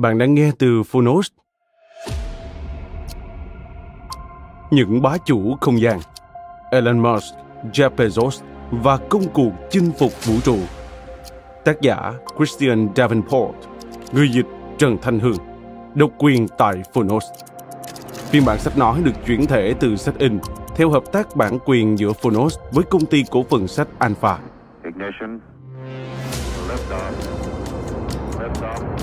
Bạn đang nghe từ Phonos. Những bá chủ không gian Elon Musk, Jeff Bezos và công cuộc chinh phục vũ trụ Tác giả Christian Davenport Người dịch Trần Thanh Hương Độc quyền tại Phonos Phiên bản sách nói được chuyển thể từ sách in theo hợp tác bản quyền giữa Phonos với công ty cổ phần sách Alpha. Ignition. Lift off. Lift off.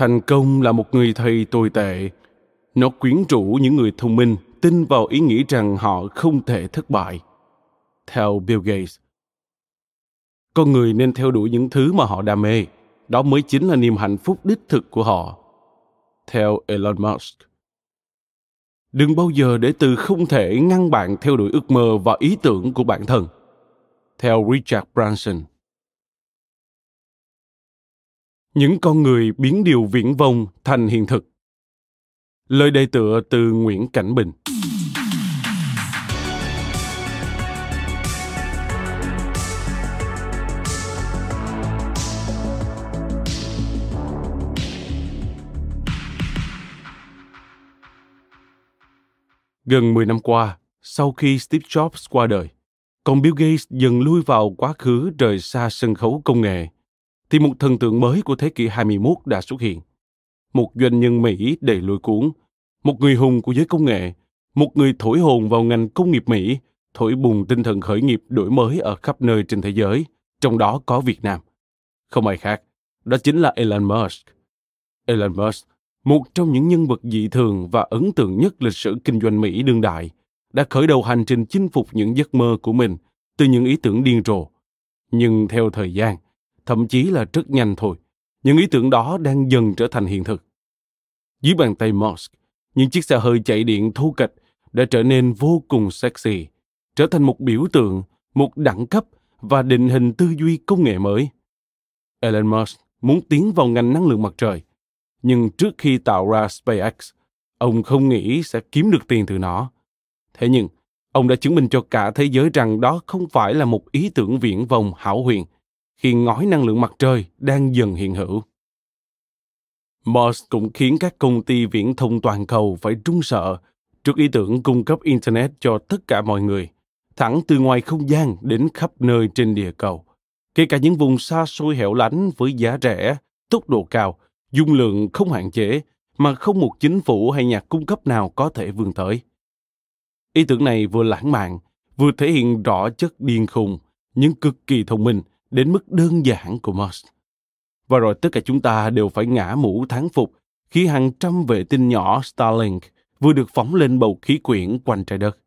Thành công là một người thầy tồi tệ. Nó quyến rũ những người thông minh, tin vào ý nghĩ rằng họ không thể thất bại. Theo bill gates, con người nên theo đuổi những thứ mà họ đam mê. Đó mới chính là niềm hạnh phúc đích thực của họ. Theo elon musk, đừng bao giờ để từ không thể ngăn bạn theo đuổi ước mơ và ý tưởng của bản thân. Theo richard branson những con người biến điều viễn vông thành hiện thực. Lời đề tựa từ nguyễn cảnh bình. Gần 10 năm qua, sau khi Steve Jobs qua đời, còn Bill Gates dần lui vào quá khứ rời xa sân khấu công nghệ thì một thần tượng mới của thế kỷ 21 đã xuất hiện. Một doanh nhân Mỹ đầy lôi cuốn, một người hùng của giới công nghệ, một người thổi hồn vào ngành công nghiệp Mỹ, thổi bùng tinh thần khởi nghiệp đổi mới ở khắp nơi trên thế giới, trong đó có Việt Nam. Không ai khác, đó chính là Elon Musk. Elon Musk, một trong những nhân vật dị thường và ấn tượng nhất lịch sử kinh doanh Mỹ đương đại, đã khởi đầu hành trình chinh phục những giấc mơ của mình từ những ý tưởng điên rồ. Nhưng theo thời gian, thậm chí là rất nhanh thôi. Những ý tưởng đó đang dần trở thành hiện thực. Dưới bàn tay Musk, những chiếc xe hơi chạy điện thu kịch đã trở nên vô cùng sexy, trở thành một biểu tượng, một đẳng cấp và định hình tư duy công nghệ mới. Elon Musk muốn tiến vào ngành năng lượng mặt trời, nhưng trước khi tạo ra SpaceX, ông không nghĩ sẽ kiếm được tiền từ nó. Thế nhưng, ông đã chứng minh cho cả thế giới rằng đó không phải là một ý tưởng viễn vông hảo huyền – khi ngói năng lượng mặt trời đang dần hiện hữu. Musk cũng khiến các công ty viễn thông toàn cầu phải run sợ trước ý tưởng cung cấp Internet cho tất cả mọi người, thẳng từ ngoài không gian đến khắp nơi trên địa cầu, kể cả những vùng xa xôi hẻo lánh với giá rẻ, tốc độ cao, dung lượng không hạn chế mà không một chính phủ hay nhà cung cấp nào có thể vươn tới. Ý tưởng này vừa lãng mạn, vừa thể hiện rõ chất điên khùng, nhưng cực kỳ thông minh đến mức đơn giản của Musk. Và rồi tất cả chúng ta đều phải ngã mũ thán phục khi hàng trăm vệ tinh nhỏ Starlink vừa được phóng lên bầu khí quyển quanh trái đất.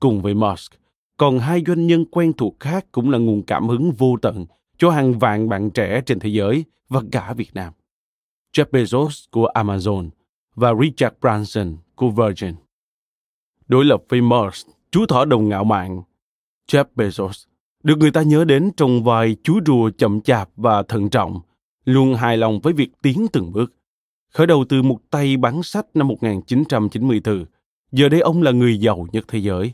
Cùng với Musk, còn hai doanh nhân quen thuộc khác cũng là nguồn cảm hứng vô tận cho hàng vạn bạn trẻ trên thế giới và cả Việt Nam. Jeff Bezos của Amazon và Richard Branson của Virgin. Đối lập với Musk, chú thỏ đồng ngạo mạn, Jeff Bezos được người ta nhớ đến trong vai chú rùa chậm chạp và thận trọng, luôn hài lòng với việc tiến từng bước. Khởi đầu từ một tay bán sách năm 1994, giờ đây ông là người giàu nhất thế giới.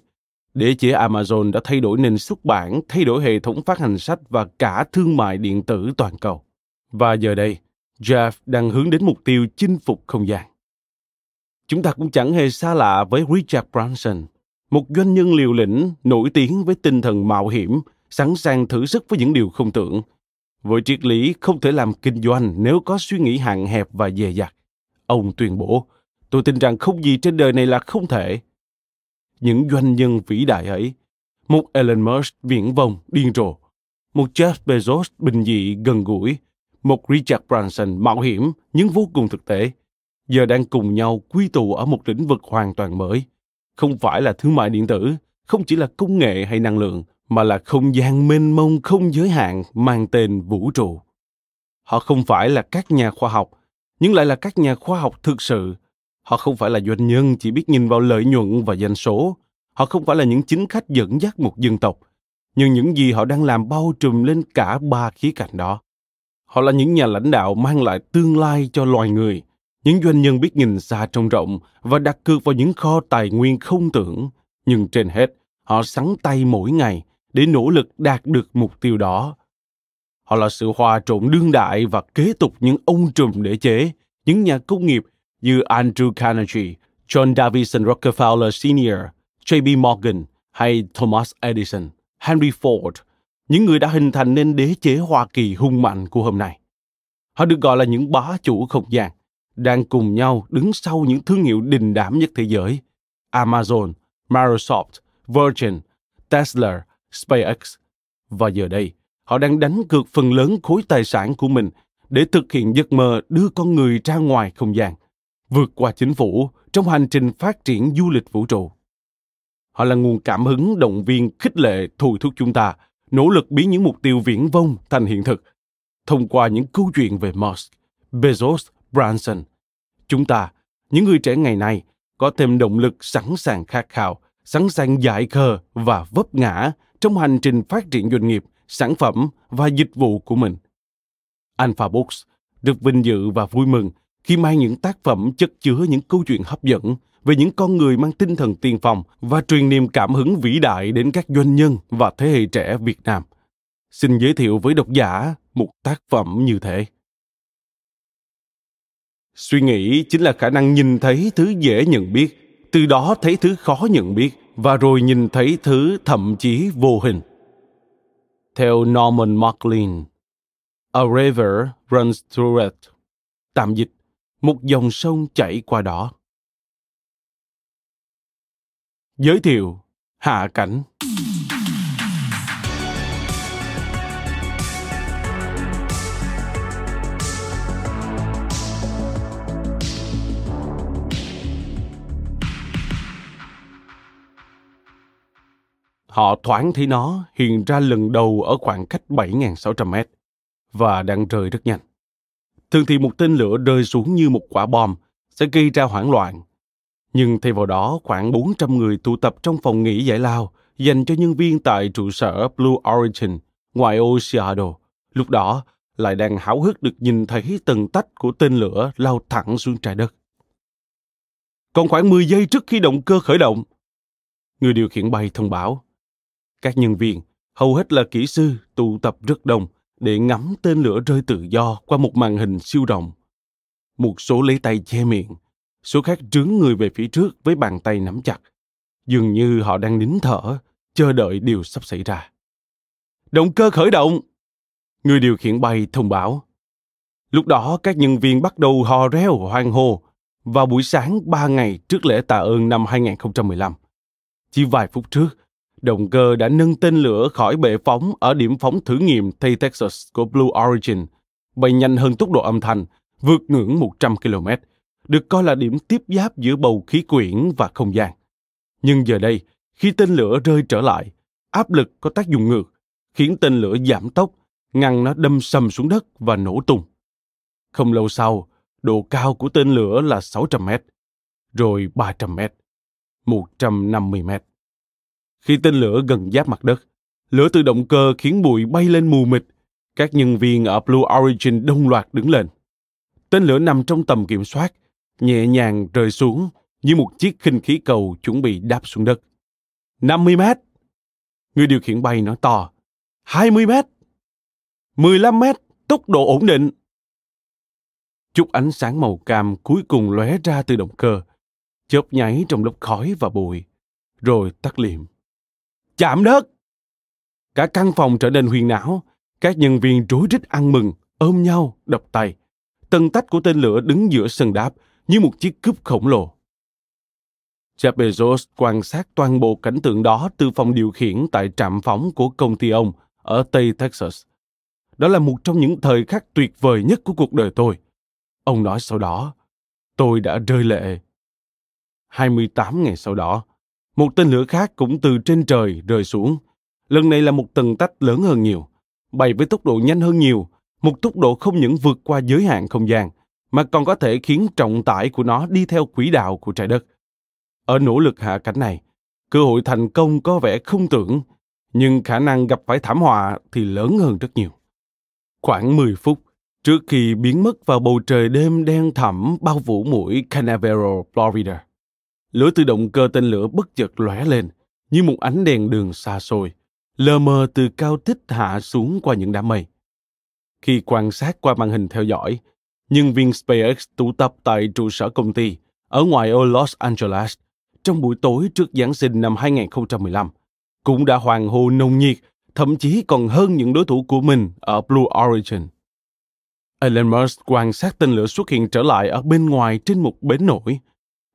Đế chế Amazon đã thay đổi nền xuất bản, thay đổi hệ thống phát hành sách và cả thương mại điện tử toàn cầu. Và giờ đây, Jeff đang hướng đến mục tiêu chinh phục không gian. Chúng ta cũng chẳng hề xa lạ với Richard Branson, một doanh nhân liều lĩnh nổi tiếng với tinh thần mạo hiểm, sẵn sàng thử sức với những điều không tưởng. Với triết lý không thể làm kinh doanh nếu có suy nghĩ hạn hẹp và dè dặt. Ông tuyên bố, tôi tin rằng không gì trên đời này là không thể. Những doanh nhân vĩ đại ấy, một Elon Musk viễn vông, điên rồ, một Jeff Bezos bình dị, gần gũi, một Richard Branson mạo hiểm nhưng vô cùng thực tế, giờ đang cùng nhau quy tụ ở một lĩnh vực hoàn toàn mới. Không phải là thương mại điện tử, không chỉ là công nghệ hay năng lượng, mà là không gian mênh mông không giới hạn mang tên vũ trụ. Họ không phải là các nhà khoa học, nhưng lại là các nhà khoa học thực sự. Họ không phải là doanh nhân chỉ biết nhìn vào lợi nhuận và doanh số. Họ không phải là những chính khách dẫn dắt một dân tộc, nhưng những gì họ đang làm bao trùm lên cả ba khía cạnh đó. Họ là những nhà lãnh đạo mang lại tương lai cho loài người, những doanh nhân biết nhìn xa trông rộng và đặt cược vào những kho tài nguyên không tưởng. Nhưng trên hết, họ sắn tay mỗi ngày để nỗ lực đạt được mục tiêu đó. Họ là sự hòa trộn đương đại và kế tục những ông trùm đế chế, những nhà công nghiệp như Andrew Carnegie, John Davison Rockefeller Sr., J.B. Morgan hay Thomas Edison, Henry Ford, những người đã hình thành nên đế chế Hoa Kỳ hung mạnh của hôm nay. Họ được gọi là những bá chủ không gian, đang cùng nhau đứng sau những thương hiệu đình đám nhất thế giới. Amazon, Microsoft, Virgin, Tesla, SpaceX. Và giờ đây, họ đang đánh cược phần lớn khối tài sản của mình để thực hiện giấc mơ đưa con người ra ngoài không gian, vượt qua chính phủ trong hành trình phát triển du lịch vũ trụ. Họ là nguồn cảm hứng động viên khích lệ thôi thúc chúng ta nỗ lực biến những mục tiêu viễn vông thành hiện thực thông qua những câu chuyện về Musk, Bezos, Branson. Chúng ta, những người trẻ ngày nay, có thêm động lực sẵn sàng khát khao, sẵn sàng dại khờ và vấp ngã trong hành trình phát triển doanh nghiệp, sản phẩm và dịch vụ của mình. Alpha Books được vinh dự và vui mừng khi mang những tác phẩm chất chứa những câu chuyện hấp dẫn về những con người mang tinh thần tiên phong và truyền niềm cảm hứng vĩ đại đến các doanh nhân và thế hệ trẻ Việt Nam. Xin giới thiệu với độc giả một tác phẩm như thế. Suy nghĩ chính là khả năng nhìn thấy thứ dễ nhận biết, từ đó thấy thứ khó nhận biết và rồi nhìn thấy thứ thậm chí vô hình. Theo Norman Maclean, A river runs through it. Tạm dịch, một dòng sông chảy qua đó. Giới thiệu Hạ cảnh Họ thoáng thấy nó hiện ra lần đầu ở khoảng cách 7.600 mét và đang rơi rất nhanh. Thường thì một tên lửa rơi xuống như một quả bom sẽ gây ra hoảng loạn nhưng thay vào đó khoảng 400 người tụ tập trong phòng nghỉ giải lao dành cho nhân viên tại trụ sở Blue Origin, ngoài ô Seattle. Lúc đó, lại đang háo hức được nhìn thấy tầng tách của tên lửa lao thẳng xuống trái đất. Còn khoảng 10 giây trước khi động cơ khởi động, người điều khiển bay thông báo. Các nhân viên, hầu hết là kỹ sư, tụ tập rất đông để ngắm tên lửa rơi tự do qua một màn hình siêu rộng. Một số lấy tay che miệng, số khác trướng người về phía trước với bàn tay nắm chặt dường như họ đang nín thở chờ đợi điều sắp xảy ra động cơ khởi động người điều khiển bay thông báo lúc đó các nhân viên bắt đầu hò reo hoan hô vào buổi sáng ba ngày trước lễ tạ ơn năm 2015. Chỉ vài phút trước, động cơ đã nâng tên lửa khỏi bệ phóng ở điểm phóng thử nghiệm Tây Texas của Blue Origin, bay nhanh hơn tốc độ âm thanh, vượt ngưỡng 100 km, được coi là điểm tiếp giáp giữa bầu khí quyển và không gian. Nhưng giờ đây, khi tên lửa rơi trở lại, áp lực có tác dụng ngược, khiến tên lửa giảm tốc, ngăn nó đâm sầm xuống đất và nổ tung. Không lâu sau, độ cao của tên lửa là 600 mét, rồi 300 mét, 150 mét. Khi tên lửa gần giáp mặt đất, lửa từ động cơ khiến bụi bay lên mù mịt. Các nhân viên ở Blue Origin đông loạt đứng lên. Tên lửa nằm trong tầm kiểm soát, nhẹ nhàng rơi xuống như một chiếc khinh khí cầu chuẩn bị đáp xuống đất. 50 mét. Người điều khiển bay nói to. 20 mét. 15 mét. Tốc độ ổn định. Chút ánh sáng màu cam cuối cùng lóe ra từ động cơ, chớp nháy trong lớp khói và bụi, rồi tắt liệm. Chạm đất! Cả căn phòng trở nên huyền não, các nhân viên rối rít ăn mừng, ôm nhau, đập tay. Tầng tách của tên lửa đứng giữa sân đáp như một chiếc cúp khổng lồ. Jeff Bezos quan sát toàn bộ cảnh tượng đó từ phòng điều khiển tại trạm phóng của công ty ông ở Tây Texas. Đó là một trong những thời khắc tuyệt vời nhất của cuộc đời tôi. Ông nói sau đó, tôi đã rơi lệ. 28 ngày sau đó, một tên lửa khác cũng từ trên trời rơi xuống. Lần này là một tầng tách lớn hơn nhiều, bay với tốc độ nhanh hơn nhiều, một tốc độ không những vượt qua giới hạn không gian, mà còn có thể khiến trọng tải của nó đi theo quỹ đạo của trái đất. Ở nỗ lực hạ cánh này, cơ hội thành công có vẻ không tưởng, nhưng khả năng gặp phải thảm họa thì lớn hơn rất nhiều. Khoảng 10 phút trước khi biến mất vào bầu trời đêm đen thẳm bao phủ mũi Canaveral, Florida, lửa từ động cơ tên lửa bất chợt lóe lên như một ánh đèn đường xa xôi, lờ mờ từ cao tích hạ xuống qua những đám mây. Khi quan sát qua màn hình theo dõi, nhân viên SpaceX tụ tập tại trụ sở công ty ở ngoài ô Los Angeles trong buổi tối trước Giáng sinh năm 2015, cũng đã hoàng hô nồng nhiệt, thậm chí còn hơn những đối thủ của mình ở Blue Origin. Elon Musk quan sát tên lửa xuất hiện trở lại ở bên ngoài trên một bến nổi.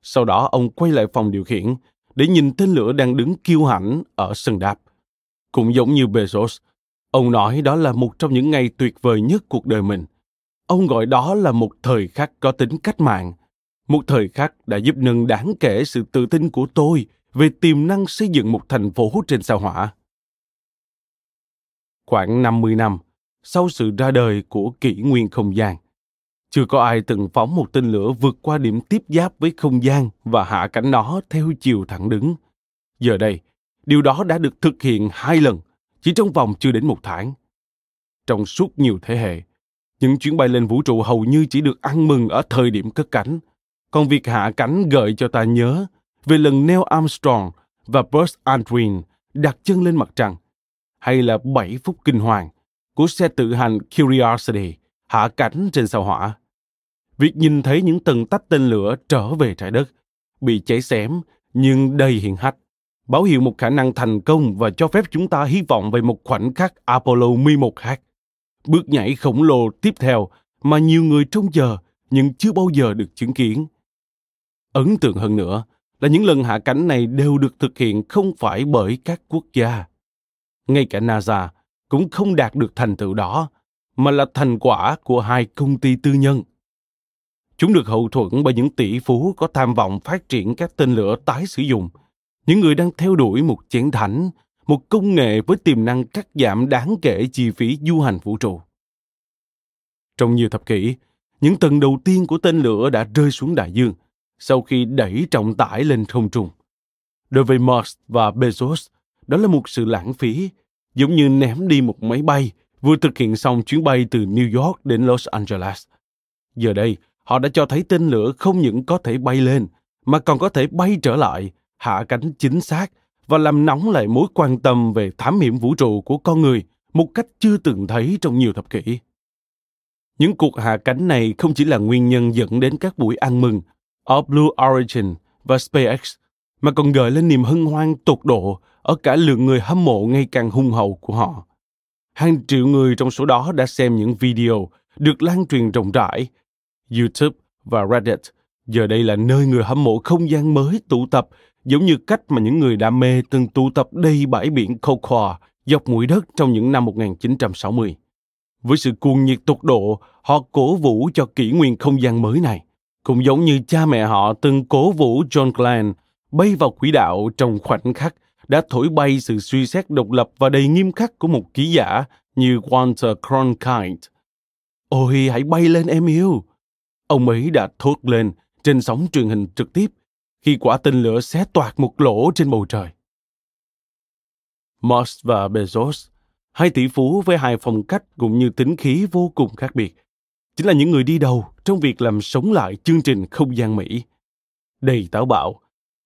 Sau đó ông quay lại phòng điều khiển để nhìn tên lửa đang đứng kiêu hãnh ở sân đạp. Cũng giống như Bezos, ông nói đó là một trong những ngày tuyệt vời nhất cuộc đời mình. Ông gọi đó là một thời khắc có tính cách mạng – một thời khắc đã giúp nâng đáng kể sự tự tin của tôi về tiềm năng xây dựng một thành phố trên sao hỏa. Khoảng 50 năm sau sự ra đời của kỷ nguyên không gian, chưa có ai từng phóng một tên lửa vượt qua điểm tiếp giáp với không gian và hạ cánh nó theo chiều thẳng đứng. Giờ đây, điều đó đã được thực hiện hai lần, chỉ trong vòng chưa đến một tháng. Trong suốt nhiều thế hệ, những chuyến bay lên vũ trụ hầu như chỉ được ăn mừng ở thời điểm cất cánh – còn việc hạ cánh gợi cho ta nhớ về lần Neil Armstrong và Buzz Aldrin đặt chân lên mặt trăng, hay là 7 phút kinh hoàng của xe tự hành Curiosity hạ cánh trên sao hỏa. Việc nhìn thấy những tầng tách tên lửa trở về trái đất, bị cháy xém nhưng đầy hiện hách, báo hiệu một khả năng thành công và cho phép chúng ta hy vọng về một khoảnh khắc Apollo 11 khác. Bước nhảy khổng lồ tiếp theo mà nhiều người trông chờ nhưng chưa bao giờ được chứng kiến. Ấn tượng hơn nữa là những lần hạ cánh này đều được thực hiện không phải bởi các quốc gia. Ngay cả NASA cũng không đạt được thành tựu đó, mà là thành quả của hai công ty tư nhân. Chúng được hậu thuẫn bởi những tỷ phú có tham vọng phát triển các tên lửa tái sử dụng, những người đang theo đuổi một chiến thánh, một công nghệ với tiềm năng cắt giảm đáng kể chi phí du hành vũ trụ. Trong nhiều thập kỷ, những tầng đầu tiên của tên lửa đã rơi xuống đại dương, sau khi đẩy trọng tải lên không trung. Đối với Musk và Bezos, đó là một sự lãng phí, giống như ném đi một máy bay vừa thực hiện xong chuyến bay từ New York đến Los Angeles. Giờ đây, họ đã cho thấy tên lửa không những có thể bay lên, mà còn có thể bay trở lại, hạ cánh chính xác và làm nóng lại mối quan tâm về thám hiểm vũ trụ của con người một cách chưa từng thấy trong nhiều thập kỷ. Những cuộc hạ cánh này không chỉ là nguyên nhân dẫn đến các buổi ăn mừng ở Blue Origin và SpaceX, mà còn gợi lên niềm hân hoan tột độ ở cả lượng người hâm mộ ngày càng hung hậu của họ. Hàng triệu người trong số đó đã xem những video được lan truyền rộng rãi. YouTube và Reddit giờ đây là nơi người hâm mộ không gian mới tụ tập giống như cách mà những người đam mê từng tụ tập đầy bãi biển Cocoa dọc mũi đất trong những năm 1960. Với sự cuồng nhiệt tột độ, họ cổ vũ cho kỷ nguyên không gian mới này cũng giống như cha mẹ họ từng cố vũ John Glenn bay vào quỹ đạo trong khoảnh khắc đã thổi bay sự suy xét độc lập và đầy nghiêm khắc của một ký giả như Walter Cronkite. Ôi, hãy bay lên em yêu! Ông ấy đã thốt lên trên sóng truyền hình trực tiếp khi quả tên lửa xé toạc một lỗ trên bầu trời. Musk và Bezos, hai tỷ phú với hai phong cách cũng như tính khí vô cùng khác biệt, chính là những người đi đầu trong việc làm sống lại chương trình không gian Mỹ. Đầy táo bạo,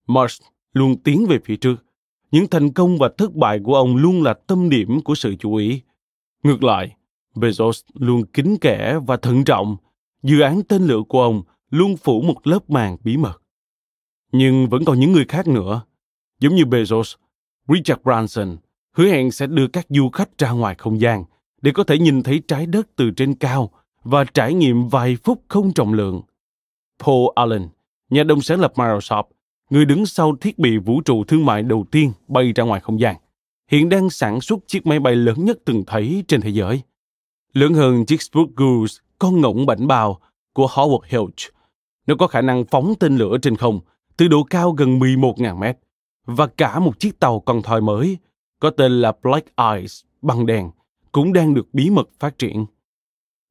Moss luôn tiến về phía trước. Những thành công và thất bại của ông luôn là tâm điểm của sự chú ý. Ngược lại, Bezos luôn kính kẽ và thận trọng. Dự án tên lửa của ông luôn phủ một lớp màng bí mật. Nhưng vẫn còn những người khác nữa. Giống như Bezos, Richard Branson hứa hẹn sẽ đưa các du khách ra ngoài không gian để có thể nhìn thấy trái đất từ trên cao và trải nghiệm vài phút không trọng lượng. Paul Allen, nhà đồng sáng lập Microsoft, người đứng sau thiết bị vũ trụ thương mại đầu tiên bay ra ngoài không gian, hiện đang sản xuất chiếc máy bay lớn nhất từng thấy trên thế giới. Lớn hơn chiếc Sputnik Goose, con ngỗng bảnh bào của Howard Hughes. Nó có khả năng phóng tên lửa trên không từ độ cao gần 11.000 mét và cả một chiếc tàu con thoi mới có tên là Black Ice bằng đèn cũng đang được bí mật phát triển.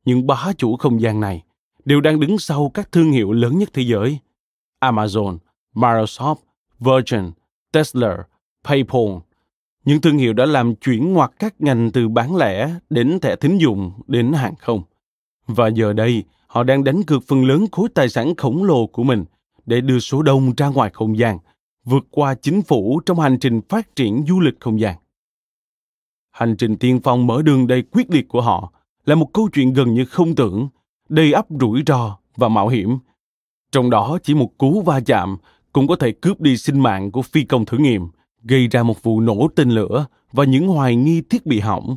Những bá chủ không gian này đều đang đứng sau các thương hiệu lớn nhất thế giới. Amazon, Microsoft, Virgin, Tesla, PayPal. Những thương hiệu đã làm chuyển ngoặt các ngành từ bán lẻ đến thẻ tín dụng đến hàng không. Và giờ đây, họ đang đánh cược phần lớn khối tài sản khổng lồ của mình để đưa số đông ra ngoài không gian, vượt qua chính phủ trong hành trình phát triển du lịch không gian. Hành trình tiên phong mở đường đầy quyết liệt của họ là một câu chuyện gần như không tưởng, đầy ắp rủi ro và mạo hiểm. Trong đó chỉ một cú va chạm cũng có thể cướp đi sinh mạng của phi công thử nghiệm, gây ra một vụ nổ tên lửa và những hoài nghi thiết bị hỏng.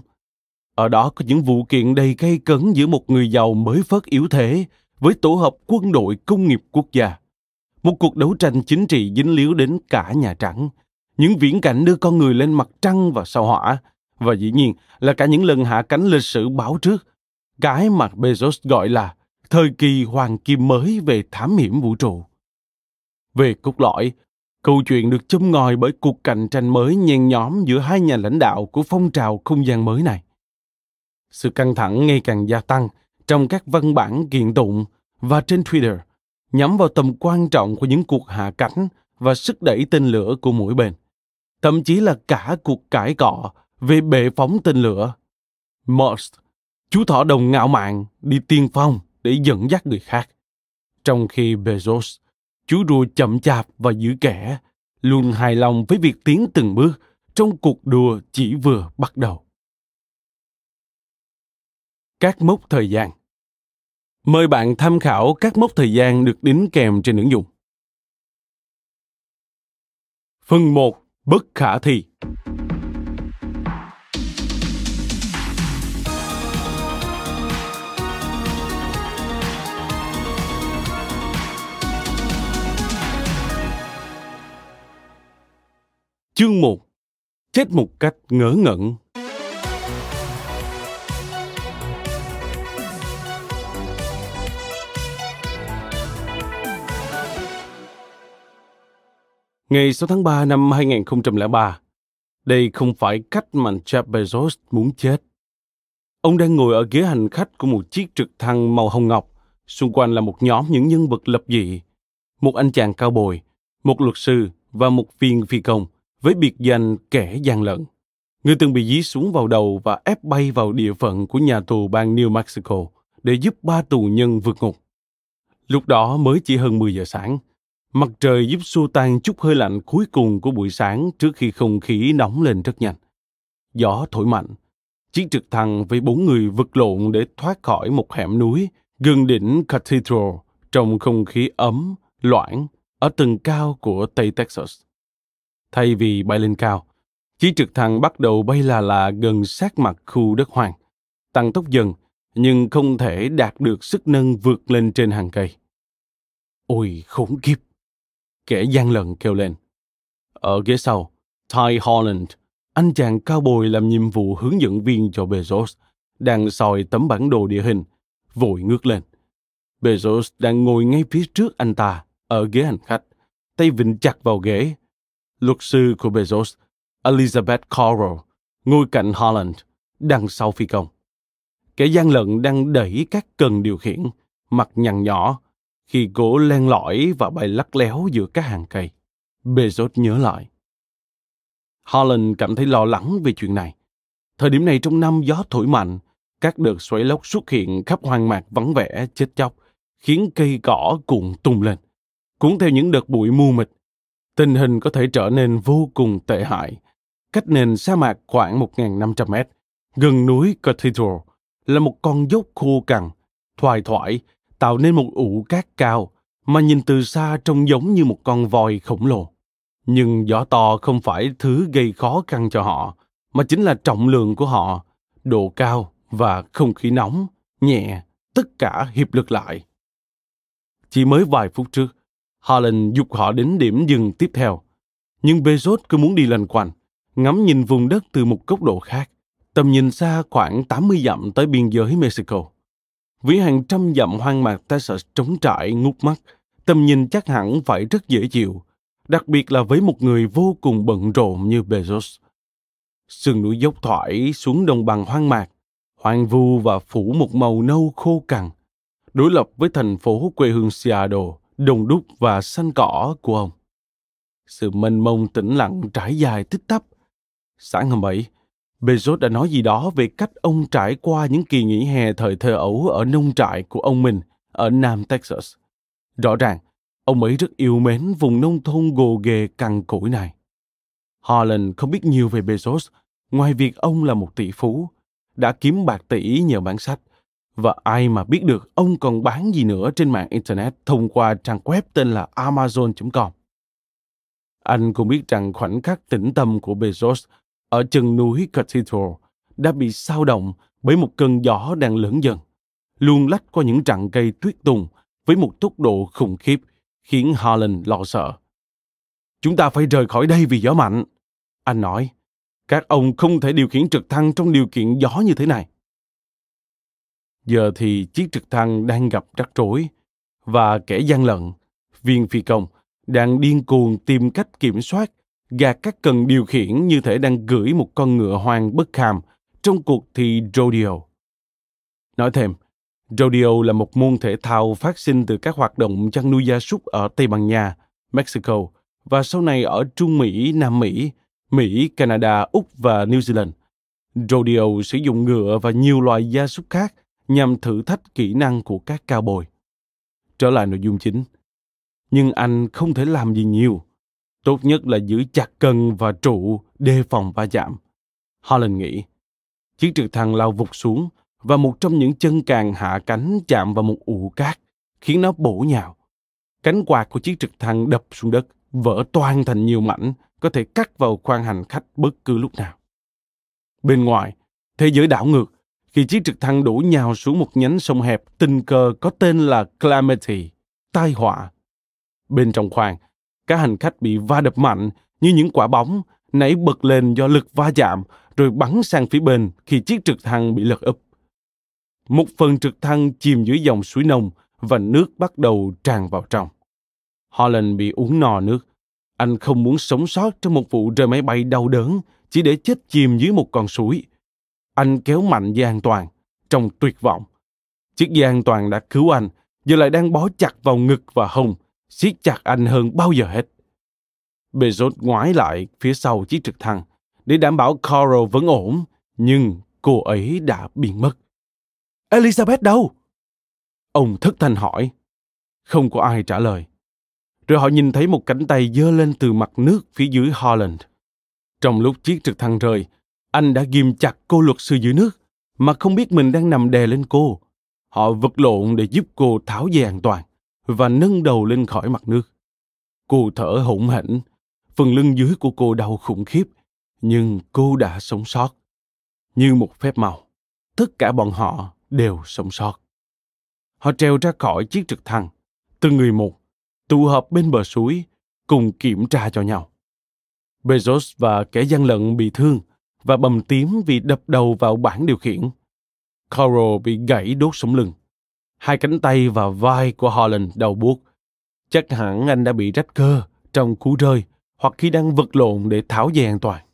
Ở đó có những vụ kiện đầy gây cấn giữa một người giàu mới phớt yếu thế với tổ hợp quân đội công nghiệp quốc gia. Một cuộc đấu tranh chính trị dính líu đến cả Nhà Trắng. Những viễn cảnh đưa con người lên mặt trăng và sao hỏa và dĩ nhiên là cả những lần hạ cánh lịch sử báo trước, cái mà Bezos gọi là thời kỳ hoàng kim mới về thám hiểm vũ trụ. Về cốt lõi, câu chuyện được châm ngòi bởi cuộc cạnh tranh mới nhen nhóm giữa hai nhà lãnh đạo của phong trào không gian mới này. Sự căng thẳng ngày càng gia tăng trong các văn bản kiện tụng và trên Twitter nhắm vào tầm quan trọng của những cuộc hạ cánh và sức đẩy tên lửa của mỗi bên. Thậm chí là cả cuộc cãi cọ về bệ phóng tên lửa. Musk, chú thỏ đồng ngạo mạn, đi tiên phong để dẫn dắt người khác. Trong khi Bezos, chú rùa chậm chạp và giữ kẻ, luôn hài lòng với việc tiến từng bước trong cuộc đua chỉ vừa bắt đầu. Các mốc thời gian Mời bạn tham khảo các mốc thời gian được đính kèm trên ứng dụng. Phần 1. Bất khả thi Chương 1 Chết một cách ngớ ngẩn Ngày 6 tháng 3 năm 2003, đây không phải cách mà Jeff Bezos muốn chết. Ông đang ngồi ở ghế hành khách của một chiếc trực thăng màu hồng ngọc. Xung quanh là một nhóm những nhân vật lập dị. Một anh chàng cao bồi, một luật sư và một viên phi công với biệt danh kẻ gian lận. Người từng bị dí xuống vào đầu và ép bay vào địa phận của nhà tù bang New Mexico để giúp ba tù nhân vượt ngục. Lúc đó mới chỉ hơn 10 giờ sáng. Mặt trời giúp xua tan chút hơi lạnh cuối cùng của buổi sáng trước khi không khí nóng lên rất nhanh. Gió thổi mạnh. Chiếc trực thăng với bốn người vật lộn để thoát khỏi một hẻm núi gần đỉnh Cathedral trong không khí ấm, loãng ở tầng cao của Tây Texas. Thay vì bay lên cao, chiếc trực thăng bắt đầu bay là là gần sát mặt khu đất hoang, tăng tốc dần nhưng không thể đạt được sức nâng vượt lên trên hàng cây. Ôi khốn kiếp! Kẻ gian lận kêu lên. Ở ghế sau, Ty Holland, anh chàng cao bồi làm nhiệm vụ hướng dẫn viên cho Bezos, đang soi tấm bản đồ địa hình, vội ngước lên. Bezos đang ngồi ngay phía trước anh ta, ở ghế hành khách, tay vịnh chặt vào ghế, luật sư của Bezos, Elizabeth Carroll, ngồi cạnh Holland, đằng sau phi công. Kẻ gian lận đang đẩy các cần điều khiển, mặt nhằn nhỏ, khi gỗ len lỏi và bay lắc léo giữa các hàng cây. Bezos nhớ lại. Holland cảm thấy lo lắng về chuyện này. Thời điểm này trong năm gió thổi mạnh, Các đợt xoáy lốc xuất hiện khắp hoang mạc vắng vẻ, chết chóc, khiến cây cỏ cuộn tung lên, cuốn theo những đợt bụi mù mịt. Tình hình có thể trở nên vô cùng tệ hại. Cách nền sa mạc khoảng 1.500 mét, gần núi Cathedral, là một con dốc khô cằn, thoải thoải, tạo nên một ụ cát cao mà nhìn từ xa trông giống như một con voi khổng lồ. Nhưng gió to không phải thứ gây khó khăn cho họ, mà chính là trọng lượng của họ, độ cao và không khí nóng, nhẹ, tất cả hiệp lực lại. Chỉ mới vài phút trước, Harlan dục họ đến điểm dừng tiếp theo. Nhưng Bezos cứ muốn đi lần quanh, ngắm nhìn vùng đất từ một góc độ khác, tầm nhìn xa khoảng 80 dặm tới biên giới Mexico. Với hàng trăm dặm hoang mạc ta sợ trống trải ngút mắt, tầm nhìn chắc hẳn phải rất dễ chịu, đặc biệt là với một người vô cùng bận rộn như Bezos. Sườn núi dốc thoải xuống đồng bằng hoang mạc, hoang vu và phủ một màu nâu khô cằn, đối lập với thành phố quê hương Seattle, đồng đúc và xanh cỏ của ông. Sự mênh mông tĩnh lặng trải dài tích tắp. Sáng hôm ấy, Bezos đã nói gì đó về cách ông trải qua những kỳ nghỉ hè thời thơ ấu ở nông trại của ông mình ở Nam Texas. Rõ ràng, ông ấy rất yêu mến vùng nông thôn gồ ghề cằn cỗi này. Holland không biết nhiều về Bezos, ngoài việc ông là một tỷ phú, đã kiếm bạc tỷ nhờ bán sách, và ai mà biết được ông còn bán gì nữa trên mạng Internet thông qua trang web tên là Amazon.com. Anh cũng biết rằng khoảnh khắc tĩnh tâm của Bezos ở chân núi Cathedral đã bị sao động bởi một cơn gió đang lớn dần, luôn lách qua những rặng cây tuyết tùng với một tốc độ khủng khiếp khiến Harlan lo sợ. Chúng ta phải rời khỏi đây vì gió mạnh. Anh nói, các ông không thể điều khiển trực thăng trong điều kiện gió như thế này. Giờ thì chiếc trực thăng đang gặp rắc rối và kẻ gian lận, viên phi công, đang điên cuồng tìm cách kiểm soát gạt các cần điều khiển như thể đang gửi một con ngựa hoang bất kham trong cuộc thi rodeo. Nói thêm, rodeo là một môn thể thao phát sinh từ các hoạt động chăn nuôi gia súc ở Tây Ban Nha, Mexico và sau này ở Trung Mỹ, Nam Mỹ, Mỹ, Canada, Úc và New Zealand. Rodeo sử dụng ngựa và nhiều loài gia súc khác nhằm thử thách kỹ năng của các cao bồi. Trở lại nội dung chính. Nhưng anh không thể làm gì nhiều. Tốt nhất là giữ chặt cần và trụ đề phòng va chạm. Holland nghĩ. Chiếc trực thăng lao vụt xuống và một trong những chân càng hạ cánh chạm vào một ụ cát, khiến nó bổ nhào. Cánh quạt của chiếc trực thăng đập xuống đất, vỡ toan thành nhiều mảnh, có thể cắt vào khoang hành khách bất cứ lúc nào. Bên ngoài, thế giới đảo ngược khi chiếc trực thăng đổ nhào xuống một nhánh sông hẹp tình cờ có tên là Calamity, tai họa. Bên trong khoang, các hành khách bị va đập mạnh như những quả bóng nảy bật lên do lực va chạm rồi bắn sang phía bên khi chiếc trực thăng bị lật úp. Một phần trực thăng chìm dưới dòng suối nông và nước bắt đầu tràn vào trong. Holland bị uống no nước. Anh không muốn sống sót trong một vụ rơi máy bay đau đớn chỉ để chết chìm dưới một con suối. Anh kéo mạnh dây an toàn, trong tuyệt vọng. Chiếc dây an toàn đã cứu anh, giờ lại đang bó chặt vào ngực và hông, siết chặt anh hơn bao giờ hết. Bezos ngoái lại phía sau chiếc trực thăng để đảm bảo Carol vẫn ổn, nhưng cô ấy đã biến mất. Elizabeth đâu? Ông thất thanh hỏi. Không có ai trả lời. Rồi họ nhìn thấy một cánh tay dơ lên từ mặt nước phía dưới Holland. Trong lúc chiếc trực thăng rơi, anh đã ghim chặt cô luật sư dưới nước, mà không biết mình đang nằm đè lên cô. Họ vật lộn để giúp cô tháo dây an toàn và nâng đầu lên khỏi mặt nước. Cô thở hổn hển, phần lưng dưới của cô đau khủng khiếp, nhưng cô đã sống sót. Như một phép màu, tất cả bọn họ đều sống sót. Họ treo ra khỏi chiếc trực thăng, từng người một, tụ họp bên bờ suối, cùng kiểm tra cho nhau. Bezos và kẻ gian lận bị thương và bầm tím vì đập đầu vào bảng điều khiển. Coral bị gãy đốt sống lưng. Hai cánh tay và vai của Holland đau buốt. Chắc hẳn anh đã bị rách cơ trong cú rơi hoặc khi đang vật lộn để tháo dây an toàn.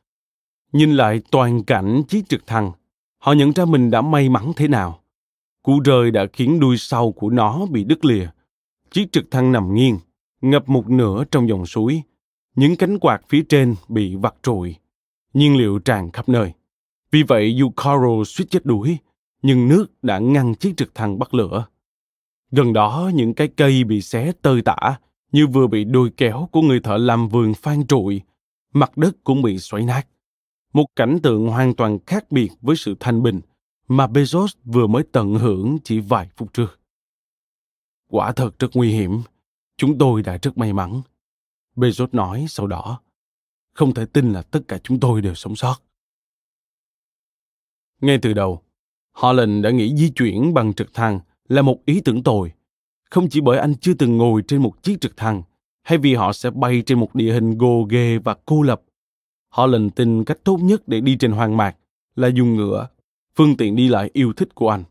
Nhìn lại toàn cảnh chiếc trực thăng, họ nhận ra mình đã may mắn thế nào. Cú rơi đã khiến đuôi sau của nó bị đứt lìa. Chiếc trực thăng nằm nghiêng, ngập một nửa trong dòng suối. Những cánh quạt phía trên bị vặt trụi nhiên liệu tràn khắp nơi. Vì vậy dù Coral suýt chết đuối, nhưng nước đã ngăn chiếc trực thăng bắt lửa. Gần đó những cái cây bị xé tơi tả như vừa bị đôi kéo của người thợ làm vườn phan trụi, mặt đất cũng bị xoáy nát. Một cảnh tượng hoàn toàn khác biệt với sự thanh bình mà Bezos vừa mới tận hưởng chỉ vài phút trước. Quả thật rất nguy hiểm. Chúng tôi đã rất may mắn. Bezos nói sau đó. Không thể tin là tất cả chúng tôi đều sống sót. Ngay từ đầu, Holland đã nghĩ di chuyển bằng trực thăng là một ý tưởng tồi. Không chỉ bởi anh chưa từng ngồi trên một chiếc trực thăng, hay vì họ sẽ bay trên một địa hình gồ ghề và cô lập. Holland tin cách tốt nhất để đi trên hoang mạc là dùng ngựa, phương tiện đi lại yêu thích của anh.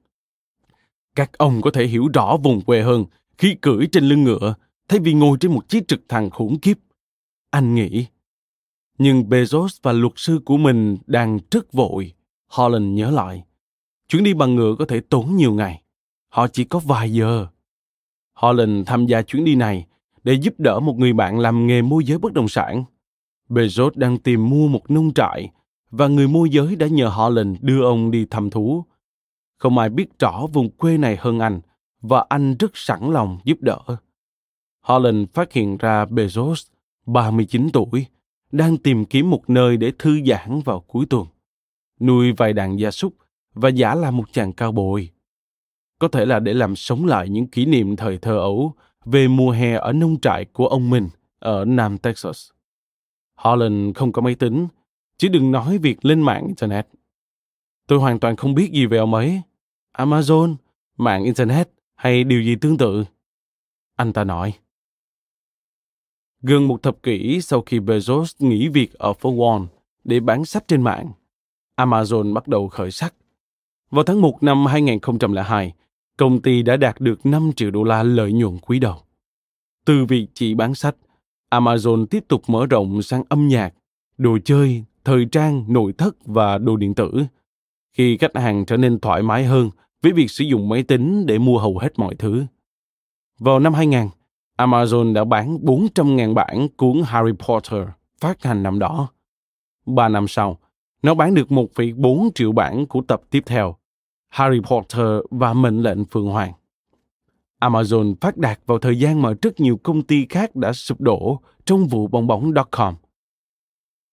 Các ông có thể hiểu rõ vùng quê hơn khi cưỡi trên lưng ngựa thay vì ngồi trên một chiếc trực thăng khủng khiếp. Anh nghĩ. Nhưng Bezos và luật sư của mình đang rất vội. Holland nhớ lại. Chuyến đi bằng ngựa có thể tốn nhiều ngày. Họ chỉ có vài giờ. Holland tham gia chuyến đi này để giúp đỡ một người bạn làm nghề môi giới bất động sản. Bezos đang tìm mua một nông trại và người môi giới đã nhờ Holland đưa ông đi thăm thú. Không ai biết rõ vùng quê này hơn anh và anh rất sẵn lòng giúp đỡ. Holland phát hiện ra Bezos, 39 tuổi, đang tìm kiếm một nơi để thư giãn vào cuối tuần, nuôi vài đàn gia súc và giả là một chàng cao bồi. Có thể là để làm sống lại những kỷ niệm thời thơ ấu về mùa hè ở nông trại của ông mình ở Nam Texas. Holland không có máy tính, chứ đừng nói việc lên mạng Internet. Tôi hoàn toàn không biết gì về ông ấy. Amazon, mạng Internet hay điều gì tương tự. Anh ta nói. Gần một thập kỷ sau khi Bezos nghỉ việc ở phố Wall để bán sách trên mạng, Amazon bắt đầu khởi sắc. Vào tháng 1 năm 2002, công ty đã đạt được 5 triệu đô la lợi nhuận quý đầu. Từ việc chỉ bán sách, Amazon tiếp tục mở rộng sang âm nhạc, đồ chơi, thời trang, nội thất và đồ điện tử. Khi khách hàng trở nên thoải mái hơn với việc sử dụng máy tính để mua hầu hết mọi thứ. Vào năm 2000, Amazon đã bán 400.000 bản cuốn Harry Potter phát hành năm đó. Ba năm sau, nó bán được 1,4 triệu bản của tập tiếp theo, Harry Potter và Mệnh lệnh Phượng Hoàng. Amazon phát đạt vào thời gian mà rất nhiều công ty khác đã sụp đổ trong vụ bong bóng dot com.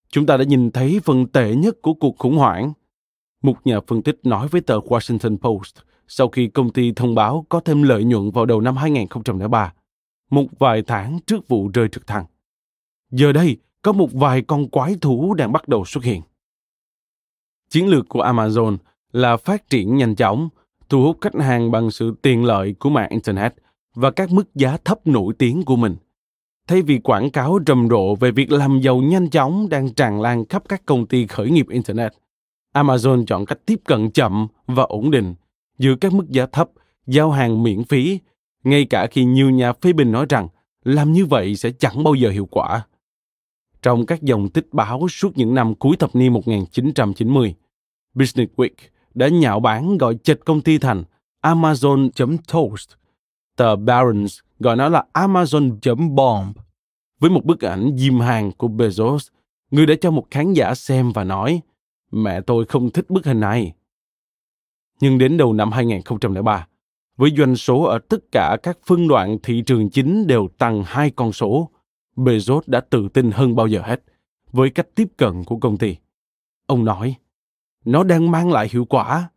Chúng ta đã nhìn thấy phần tệ nhất của cuộc khủng hoảng. Một nhà phân tích nói với tờ Washington Post sau khi công ty thông báo có thêm lợi nhuận vào đầu năm 2003 một vài tháng trước vụ rơi trực thăng. Giờ đây, có một vài con quái thú đang bắt đầu xuất hiện. Chiến lược của Amazon là phát triển nhanh chóng, thu hút khách hàng bằng sự tiện lợi của mạng Internet và các mức giá thấp nổi tiếng của mình. Thay vì quảng cáo rầm rộ về việc làm giàu nhanh chóng đang tràn lan khắp các công ty khởi nghiệp Internet, Amazon chọn cách tiếp cận chậm và ổn định, giữ các mức giá thấp, giao hàng miễn phí ngay cả khi nhiều nhà phê bình nói rằng làm như vậy sẽ chẳng bao giờ hiệu quả. Trong các dòng tích báo suốt những năm cuối thập niên 1990, Business Week đã nhạo báng gọi chệch công ty thành Amazon.toast. Tờ Barron's gọi nó là Amazon.bomb. Với một bức ảnh diêm hàng của Bezos, người đã cho một khán giả xem và nói Mẹ tôi không thích bức hình này. Nhưng đến đầu năm 2003, với doanh số ở tất cả các phân đoạn thị trường chính đều tăng hai con số, Bezos đã tự tin hơn bao giờ hết với cách tiếp cận của công ty. Ông nói, nó đang mang lại hiệu quả.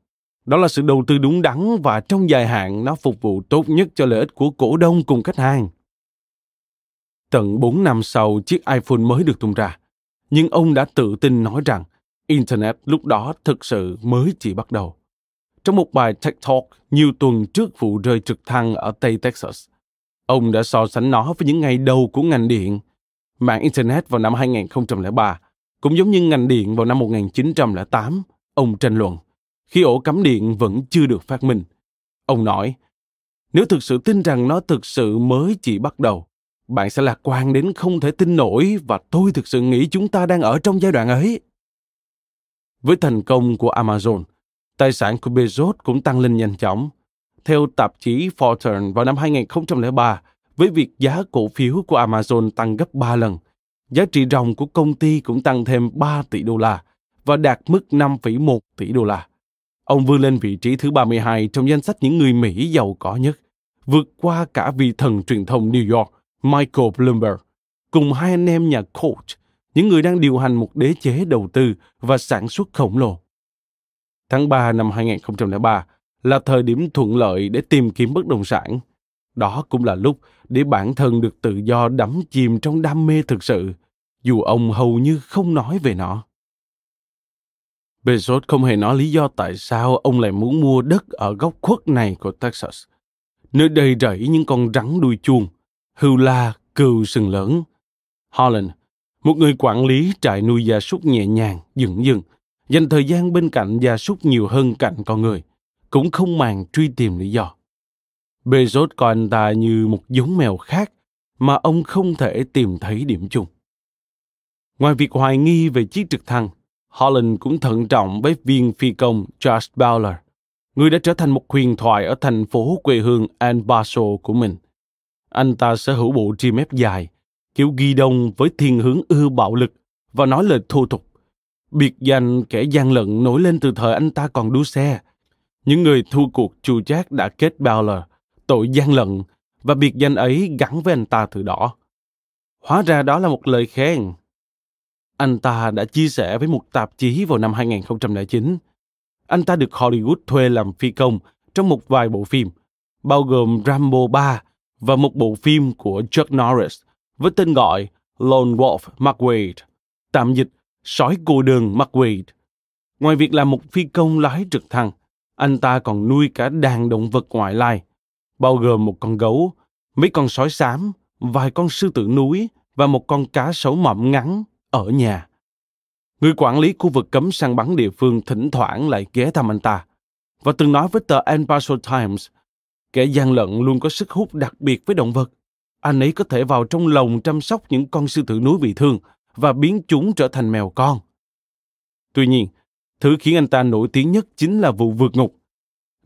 Đó là sự đầu tư đúng đắn và trong dài hạn nó phục vụ tốt nhất cho lợi ích của cổ đông cùng khách hàng. Tận 4 năm sau chiếc iPhone mới được tung ra, nhưng ông đã tự tin nói rằng Internet lúc đó thực sự mới chỉ bắt đầu. Trong một bài TED Talk nhiều tuần trước vụ rơi trực thăng ở Tây Texas, ông đã so sánh nó với những ngày đầu của ngành điện. Mạng Internet vào năm 2003 cũng giống như ngành điện vào năm 1908, ông tranh luận, khi ổ cắm điện vẫn chưa được phát minh. Ông nói, nếu thực sự tin rằng nó thực sự mới chỉ bắt đầu, bạn sẽ lạc quan đến không thể tin nổi và tôi thực sự nghĩ chúng ta đang ở trong giai đoạn ấy. Với thành công của Amazon, Tài sản của Bezos cũng tăng lên nhanh chóng. Theo tạp chí Fortune vào năm 2003, với việc giá cổ phiếu của Amazon tăng gấp 3 lần, giá trị ròng của công ty cũng tăng thêm 3 tỷ đô la và đạt mức 5,1 tỷ đô la. Ông vươn lên vị trí thứ 32 trong danh sách những người Mỹ giàu có nhất, vượt qua cả vị thần truyền thông New York, Michael Bloomberg, cùng hai anh em nhà Koch, những người đang điều hành một đế chế đầu tư và sản xuất khổng lồ. Tháng 3 năm 2003 là thời điểm thuận lợi để tìm kiếm bất động sản. Đó cũng là lúc để bản thân được tự do đắm chìm trong đam mê thực sự, dù ông hầu như không nói về nó. Bezos không hề nói lý do tại sao ông lại muốn mua đất ở góc khuất này của Texas. Nơi đầy rẫy những con rắn đuôi chuông, hưu la, cừu sừng lớn. Holland, một người quản lý trại nuôi gia súc nhẹ nhàng, dững dưng, dành thời gian bên cạnh gia súc nhiều hơn cạnh con người, cũng không màng truy tìm lý do. Bezos coi anh ta như một giống mèo khác mà ông không thể tìm thấy điểm chung. Ngoài việc hoài nghi về chiếc trực thăng, Holland cũng thận trọng với viên phi công Charles Bowler, người đã trở thành một huyền thoại ở thành phố quê hương El Paso của mình. Anh ta sở hữu bộ tri mép dài, kiểu ghi đông với thiên hướng ưa bạo lực và nói lời thô tục. Biệt danh kẻ gian lận nổi lên từ thời anh ta còn đua xe. Những người thua cuộc chu chát đã kết Bowler tội gian lận và biệt danh ấy gắn với anh ta từ đó. Hóa ra đó là một lời khen. Anh ta đã chia sẻ với một tạp chí vào năm 2009. Anh ta được Hollywood thuê làm phi công trong một vài bộ phim, bao gồm Rambo 3 và một bộ phim của Chuck Norris với tên gọi Lone Wolf McQuaid, tạm dịch sói cô đơn McQuaid. Ngoài việc làm một phi công lái trực thăng, anh ta còn nuôi cả đàn động vật ngoại lai bao gồm một con gấu, mấy con sói xám, vài con sư tử núi và một con cá sấu mỏm ngắn ở nhà. Người quản lý khu vực cấm săn bắn địa phương thỉnh thoảng lại ghé thăm anh ta và từng nói với tờ El Paso Times, kẻ gian lận luôn có sức hút đặc biệt với động vật. Anh ấy có thể vào trong lồng chăm sóc những con sư tử núi bị thương và biến chúng trở thành mèo con. Tuy nhiên, thứ khiến anh ta nổi tiếng nhất chính là vụ vượt ngục.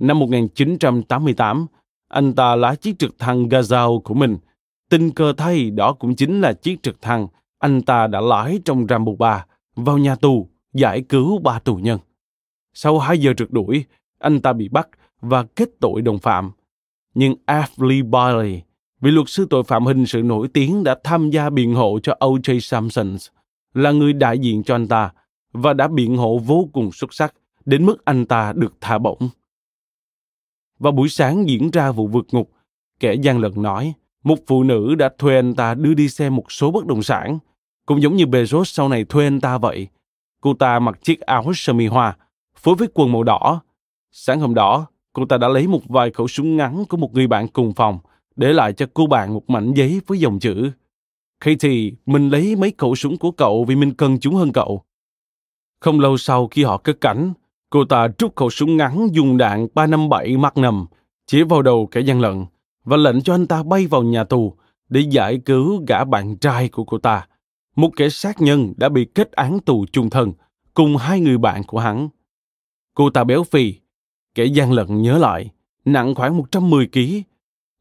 Năm 1988, anh ta lái chiếc trực thăng Gazao của mình. Tình cờ thay đó cũng chính là chiếc trực thăng anh ta đã lái trong Rambo 3 vào nhà tù giải cứu ba tù nhân. Sau hai giờ trượt đuổi, anh ta bị bắt và kết tội đồng phạm. Nhưng Ashley Bailey, vị luật sư tội phạm hình sự nổi tiếng đã tham gia biện hộ cho O.J. Simpson, là người đại diện cho anh ta và đã biện hộ vô cùng xuất sắc đến mức anh ta được thả bổng. Vào buổi sáng diễn ra vụ vượt ngục, kẻ gian lận nói, một phụ nữ đã thuê anh ta đưa đi xem một số bất động sản, cũng giống như Bezos sau này thuê anh ta vậy. Cô ta mặc chiếc áo sơ mi hoa, phối với quần màu đỏ. Sáng hôm đó, cô ta đã lấy một vài khẩu súng ngắn của một người bạn cùng phòng, để lại cho cô bạn một mảnh giấy với dòng chữ Katie, mình lấy mấy khẩu súng của cậu vì mình cần chúng hơn cậu. Không lâu sau khi họ cất cảnh, Cô ta rút khẩu súng ngắn dùng đạn 357 Magnum chỉ vào đầu kẻ gian lận và lệnh cho anh ta bay vào nhà tù để giải cứu gã bạn trai của cô ta, một kẻ sát nhân đã bị kết án tù chung thân cùng hai người bạn của hắn. Cô ta béo phì, kẻ gian lận nhớ lại, nặng khoảng 110 kg.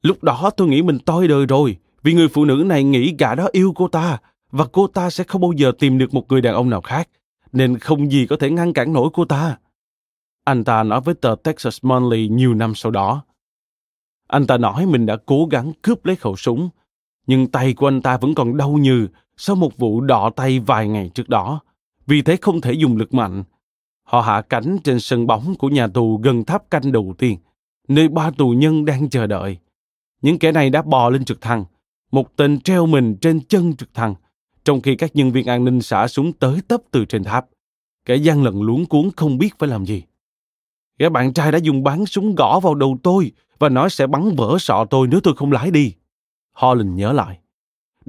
Lúc đó tôi nghĩ mình toi đời rồi, vì người phụ nữ này nghĩ gã đó yêu cô ta và cô ta sẽ không bao giờ tìm được một người đàn ông nào khác, nên không gì có thể ngăn cản nổi cô ta. Anh ta nói với tờ Texas Monthly nhiều năm sau đó. Anh ta nói mình đã cố gắng cướp lấy khẩu súng, nhưng tay của anh ta vẫn còn đau như sau một vụ đọ tay vài ngày trước đó, vì thế không thể dùng lực mạnh. Họ hạ cánh trên sân bóng của nhà tù gần tháp canh đầu tiên, nơi ba tù nhân đang chờ đợi. Những kẻ này đã bò lên trực thăng, một tên treo mình trên chân trực thăng, trong khi các nhân viên an ninh xả súng tới tấp từ trên tháp. Kẻ gian lận luống cuốn không biết phải làm gì. Gã bạn trai đã dùng bắn súng gõ vào đầu tôi và nói sẽ bắn vỡ sọ tôi nếu tôi không lái đi. Holland nhớ lại.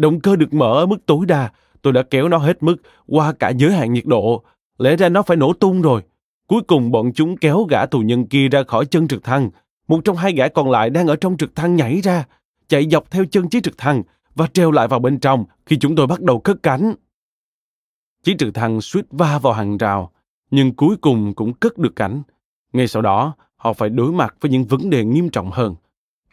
Động cơ được mở ở mức tối đa, tôi đã kéo nó hết mức qua cả giới hạn nhiệt độ. Lẽ ra nó phải nổ tung rồi. Cuối cùng bọn chúng kéo gã tù nhân kia ra khỏi chân trực thăng. Một trong hai gã còn lại đang ở trong trực thăng nhảy ra, chạy dọc theo chân chiếc trực thăng và treo lại vào bên trong khi chúng tôi bắt đầu cất cánh. Chiếc trực thăng suýt va vào hàng rào, nhưng cuối cùng cũng cất được cảnh. Ngay sau đó, họ phải đối mặt với những vấn đề nghiêm trọng hơn.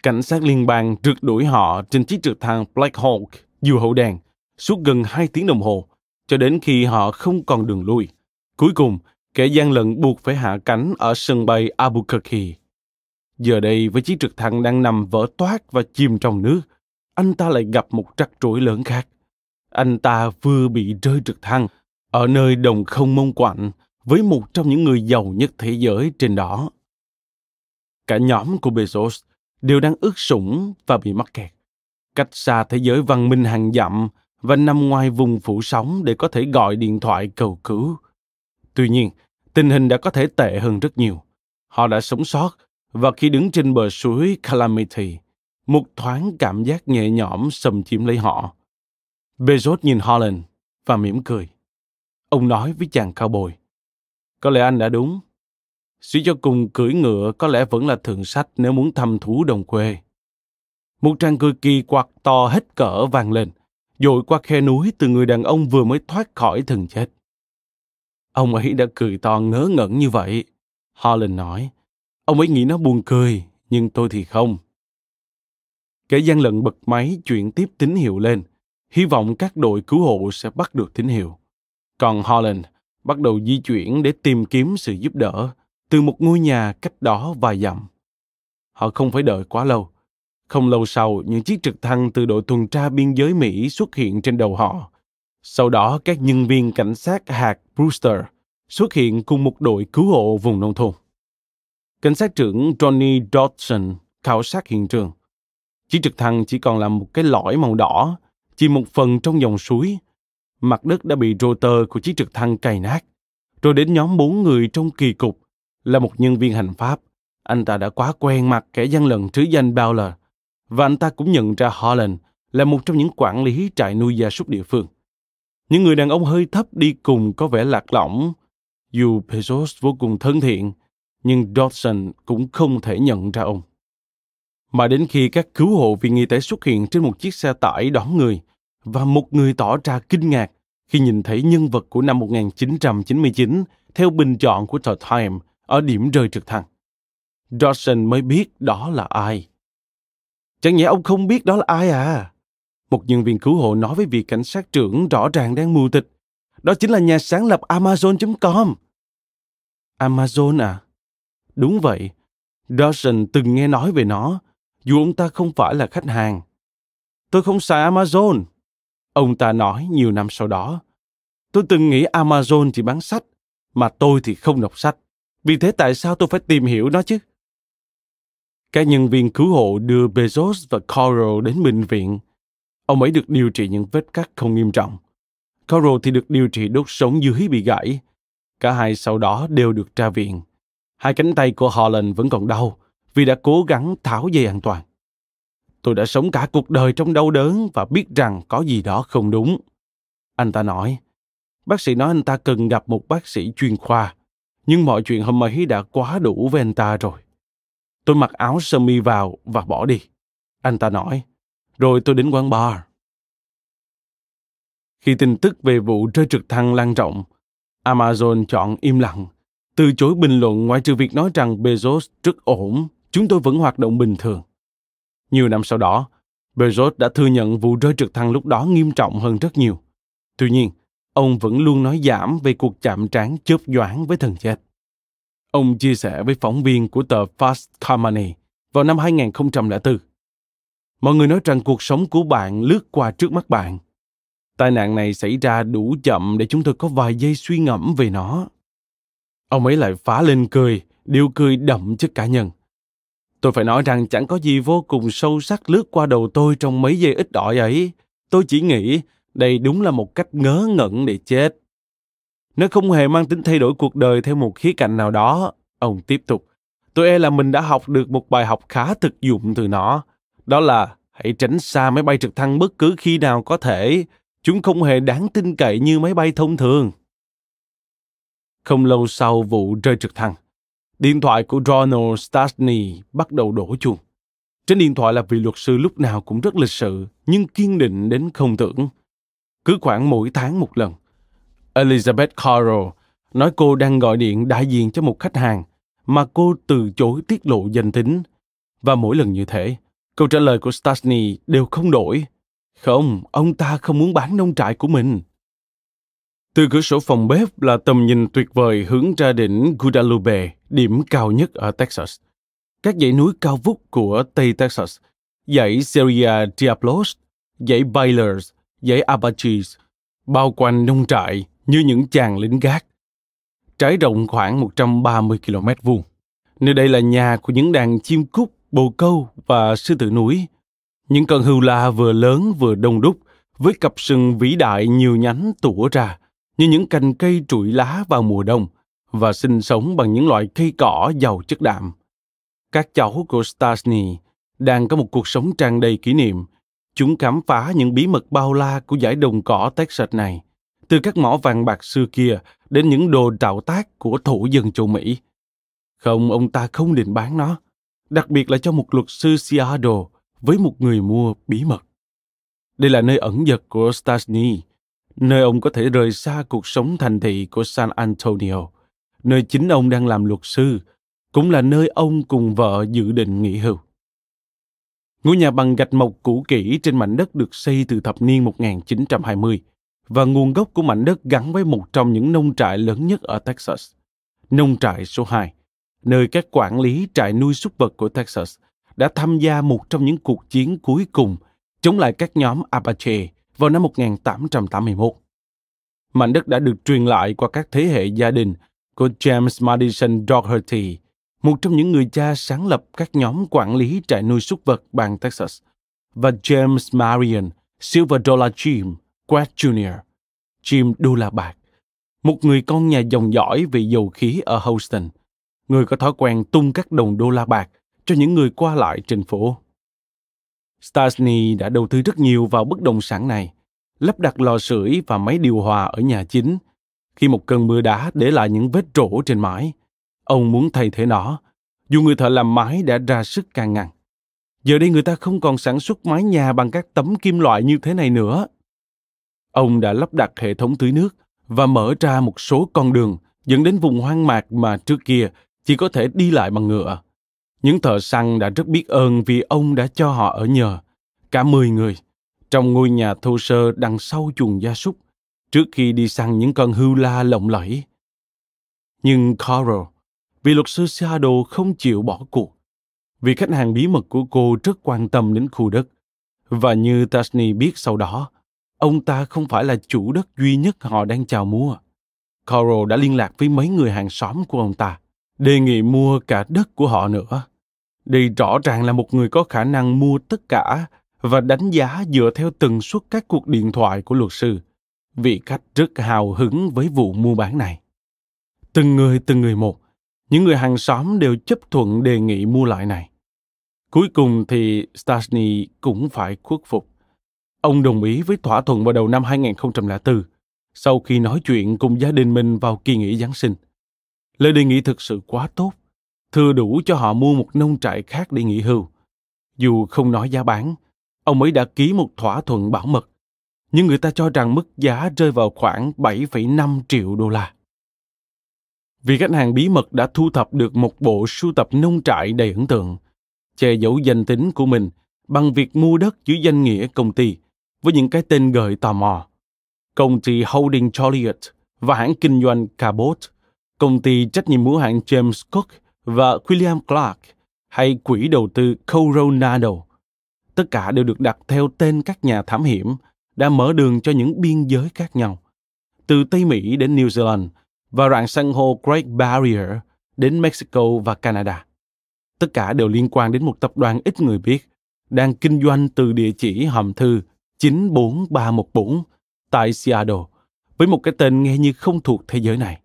Cảnh sát liên bang rượt đuổi họ trên chiếc trực thăng Black Hawk dù hậu đèn suốt gần hai tiếng đồng hồ, cho đến khi họ không còn đường lui. Cuối cùng, kẻ gian lận buộc phải hạ cánh ở sân bay Albuquerque. Giờ đây với chiếc trực thăng đang nằm vỡ toát và chìm trong nước, anh ta lại gặp một trắc rối lớn khác. Anh ta vừa bị rơi trực thăng ở nơi đồng không mông quạnh với một trong những người giàu nhất thế giới trên đó. Cả nhóm của Bezos đều đang ướt sũng và bị mắc kẹt, cách xa thế giới văn minh hàng dặm và nằm ngoài vùng phủ sóng để có thể gọi điện thoại cầu cứu. Tuy nhiên, tình hình đã có thể tệ hơn rất nhiều. Họ đã sống sót và khi đứng trên bờ suối Calamity, một thoáng cảm giác nhẹ nhõm xâm chiếm lấy họ. Bezos nhìn Holland và mỉm cười. Ông nói với chàng cao bồi. Có lẽ anh đã đúng. Suy cho cùng cưỡi ngựa có lẽ vẫn là thượng sách nếu muốn thăm thú đồng quê. Một tràng cười kỳ quặc to hết cỡ vang lên, dội qua khe núi từ người đàn ông vừa mới thoát khỏi thần chết. Ông ấy đã cười to ngớ ngẩn như vậy. Holland nói, ông ấy nghĩ nó buồn cười, nhưng tôi thì không. Kẻ gian lận bật máy chuyển tiếp tín hiệu lên, hy vọng các đội cứu hộ sẽ bắt được tín hiệu. Còn Holland bắt đầu di chuyển để tìm kiếm sự giúp đỡ từ một ngôi nhà cách đó vài dặm. Họ không phải đợi quá lâu. Không lâu sau, những chiếc trực thăng từ đội tuần tra biên giới Mỹ xuất hiện trên đầu họ. Sau đó, các nhân viên cảnh sát hạt Brewster xuất hiện cùng một đội cứu hộ vùng nông thôn. Cảnh sát trưởng Johnny Dodson khảo sát hiện trường. Chiếc trực thăng chỉ còn là một cái lõi màu đỏ, chỉ một phần trong dòng suối. Mặt đất đã bị rotor của chiếc trực thăng cày nát. Rồi đến nhóm bốn người trong kỳ cục là một nhân viên hành pháp. Anh ta đã quá quen mặt kẻ gian lận trứ danh Bowler. Và anh ta cũng nhận ra Holland là một trong những quản lý trại nuôi gia súc địa phương. Những người đàn ông hơi thấp đi cùng có vẻ lạc lõng. Dù Bezos vô cùng thân thiện, nhưng Dodson cũng không thể nhận ra ông. Mà đến khi các cứu hộ viên nghi tế xuất hiện trên một chiếc xe tải đón người, và một người tỏ ra kinh ngạc khi nhìn thấy nhân vật của năm 1999 theo bình chọn của tờ Time ở điểm rơi trực thăng. Dodson mới biết đó là ai. Chẳng nhẽ ông không biết đó là ai à? Một nhân viên cứu hộ nói với vị cảnh sát trưởng rõ ràng đang mù tịch. Đó chính là nhà sáng lập Amazon.com. Amazon à? Đúng vậy. Dawson từng nghe nói về nó, dù ông ta không phải là khách hàng. Tôi không xài Amazon. Ông ta nói nhiều năm sau đó. Tôi từng nghĩ Amazon chỉ bán sách, mà tôi thì không đọc sách. Vì thế tại sao tôi phải tìm hiểu nó chứ? Các nhân viên cứu hộ đưa Bezos và Coral đến bệnh viện. Ông ấy được điều trị những vết cắt không nghiêm trọng. Coral thì được điều trị đốt sống dưới bị gãy. Cả hai sau đó đều được ra viện. Hai cánh tay của Holland vẫn còn đau vì đã cố gắng tháo dây an toàn. Tôi đã sống cả cuộc đời trong đau đớn và biết rằng có gì đó không đúng. Anh ta nói, bác sĩ nói anh ta cần gặp một bác sĩ chuyên khoa nhưng mọi chuyện hôm ấy đã quá đủ với anh ta rồi. Tôi mặc áo sơ mi vào và bỏ đi. Anh ta nói, rồi tôi đến quán bar. Khi tin tức về vụ rơi trực thăng lan rộng, Amazon chọn im lặng, từ chối bình luận ngoại trừ việc nói rằng Bezos rất ổn, chúng tôi vẫn hoạt động bình thường. Nhiều năm sau đó, Bezos đã thừa nhận vụ rơi trực thăng lúc đó nghiêm trọng hơn rất nhiều. Tuy nhiên, ông vẫn luôn nói giảm về cuộc chạm trán chớp nhoáng với thần chết. Ông chia sẻ với phóng viên của tờ Fast Company vào năm 2004. Mọi người nói rằng cuộc sống của bạn lướt qua trước mắt bạn. Tai nạn này xảy ra đủ chậm để chúng tôi có vài giây suy ngẫm về nó. Ông ấy lại phá lên cười, điều cười đậm chất cá nhân. Tôi phải nói rằng chẳng có gì vô cùng sâu sắc lướt qua đầu tôi trong mấy giây ít ỏi ấy. Tôi chỉ nghĩ đây đúng là một cách ngớ ngẩn để chết. Nó không hề mang tính thay đổi cuộc đời theo một khía cạnh nào đó. Ông tiếp tục. Tôi e là mình đã học được một bài học khá thực dụng từ nó. Đó là hãy tránh xa máy bay trực thăng bất cứ khi nào có thể. Chúng không hề đáng tin cậy như máy bay thông thường. Không lâu sau vụ rơi trực thăng, điện thoại của Ronald Stastny bắt đầu đổ chuông. Trên điện thoại là vị luật sư lúc nào cũng rất lịch sự, nhưng kiên định đến không tưởng cứ khoảng mỗi tháng một lần. Elizabeth Carroll nói cô đang gọi điện đại diện cho một khách hàng mà cô từ chối tiết lộ danh tính. Và mỗi lần như thế, câu trả lời của Stasny đều không đổi. Không, ông ta không muốn bán nông trại của mình. Từ cửa sổ phòng bếp là tầm nhìn tuyệt vời hướng ra đỉnh Guadalupe, điểm cao nhất ở Texas. Các dãy núi cao vút của Tây Texas, dãy Seria Diablos, dãy Baylors, dãy Apaches, bao quanh nông trại như những chàng lính gác. Trải rộng khoảng 130 km vuông. Nơi đây là nhà của những đàn chim cút, bồ câu và sư tử núi. Những con hươu la vừa lớn vừa đông đúc, với cặp sừng vĩ đại nhiều nhánh tủa ra, như những cành cây trụi lá vào mùa đông, và sinh sống bằng những loại cây cỏ giàu chất đạm. Các cháu của Stasny đang có một cuộc sống tràn đầy kỷ niệm. Chúng khám phá những bí mật bao la của giải đồng cỏ Texas này, từ các mỏ vàng bạc xưa kia đến những đồ tạo tác của thổ dân châu Mỹ. Không, ông ta không định bán nó, đặc biệt là cho một luật sư Seattle với một người mua bí mật. Đây là nơi ẩn dật của Stasny, nơi ông có thể rời xa cuộc sống thành thị của San Antonio, nơi chính ông đang làm luật sư, cũng là nơi ông cùng vợ dự định nghỉ hưu. Ngôi nhà bằng gạch mộc cũ kỹ trên mảnh đất được xây từ thập niên 1920 và nguồn gốc của mảnh đất gắn với một trong những nông trại lớn nhất ở Texas, nông trại số 2, nơi các quản lý trại nuôi súc vật của Texas đã tham gia một trong những cuộc chiến cuối cùng chống lại các nhóm Apache vào năm 1881. Mảnh đất đã được truyền lại qua các thế hệ gia đình của James Madison Dougherty, một trong những người cha sáng lập các nhóm quản lý trại nuôi súc vật bang Texas, và James Marion Silver Dollar Jim Quad Jr., Jim Đô La Bạc, một người con nhà dòng dõi về dầu khí ở Houston, người có thói quen tung các đồng đô la bạc cho những người qua lại trên phố. Stasny đã đầu tư rất nhiều vào bất động sản này, lắp đặt lò sưởi và máy điều hòa ở nhà chính. Khi một cơn mưa đá để lại những vết rỗ trên mái, ông muốn thay thế nó, dù người thợ làm mái đã ra sức can ngăn. Giờ đây người ta không còn sản xuất mái nhà bằng các tấm kim loại như thế này nữa. Ông đã lắp đặt hệ thống tưới nước và mở ra một số con đường dẫn đến vùng hoang mạc mà trước kia chỉ có thể đi lại bằng ngựa. Những thợ săn đã rất biết ơn vì ông đã cho họ ở nhờ, cả mười người, trong ngôi nhà thô sơ đằng sau chuồng gia súc, trước khi đi săn những con hưu la lộng lẫy. Nhưng Carol, vì luật sư Seattle không chịu bỏ cuộc, vì khách hàng bí mật của cô rất quan tâm đến khu đất. Và như Tasni biết sau đó, ông ta không phải là chủ đất duy nhất họ đang chào mua. Carol đã liên lạc với mấy người hàng xóm của ông ta đề nghị mua cả đất của họ nữa. Đây rõ ràng là một người có khả năng mua tất cả và đánh giá dựa theo tần suất các cuộc điện thoại của luật sư. Vị khách rất hào hứng với vụ mua bán này. Từng người từng người một, những người hàng xóm đều chấp thuận đề nghị mua lại này. Cuối cùng thì Stasny cũng phải khuất phục. Ông đồng ý với thỏa thuận vào đầu năm 2004, sau khi nói chuyện cùng gia đình mình vào kỳ nghỉ Giáng sinh. Lời đề nghị thực sự quá tốt, thừa đủ cho họ mua một nông trại khác để nghỉ hưu. Dù không nói giá bán, ông ấy đã ký một thỏa thuận bảo mật, nhưng người ta cho rằng mức giá rơi vào khoảng 7,5 triệu đô la. Vì khách hàng bí mật đã thu thập được một bộ sưu tập nông trại đầy ấn tượng, che giấu danh tính của mình bằng việc mua đất dưới danh nghĩa công ty với những cái tên gợi tò mò. Công ty Holding Joliet và hãng kinh doanh Cabot – công ty trách nhiệm hữu hạn James Cook và William Clark hay quỹ đầu tư Coronado. Tất cả đều được đặt theo tên các nhà thám hiểm đã mở đường cho những biên giới khác nhau, từ Tây Mỹ đến New Zealand và rạn san hô Great Barrier đến Mexico và Canada. Tất cả đều liên quan đến một tập đoàn ít người biết đang kinh doanh từ địa chỉ hòm thư 94314 tại Seattle với một cái tên nghe như không thuộc thế giới này.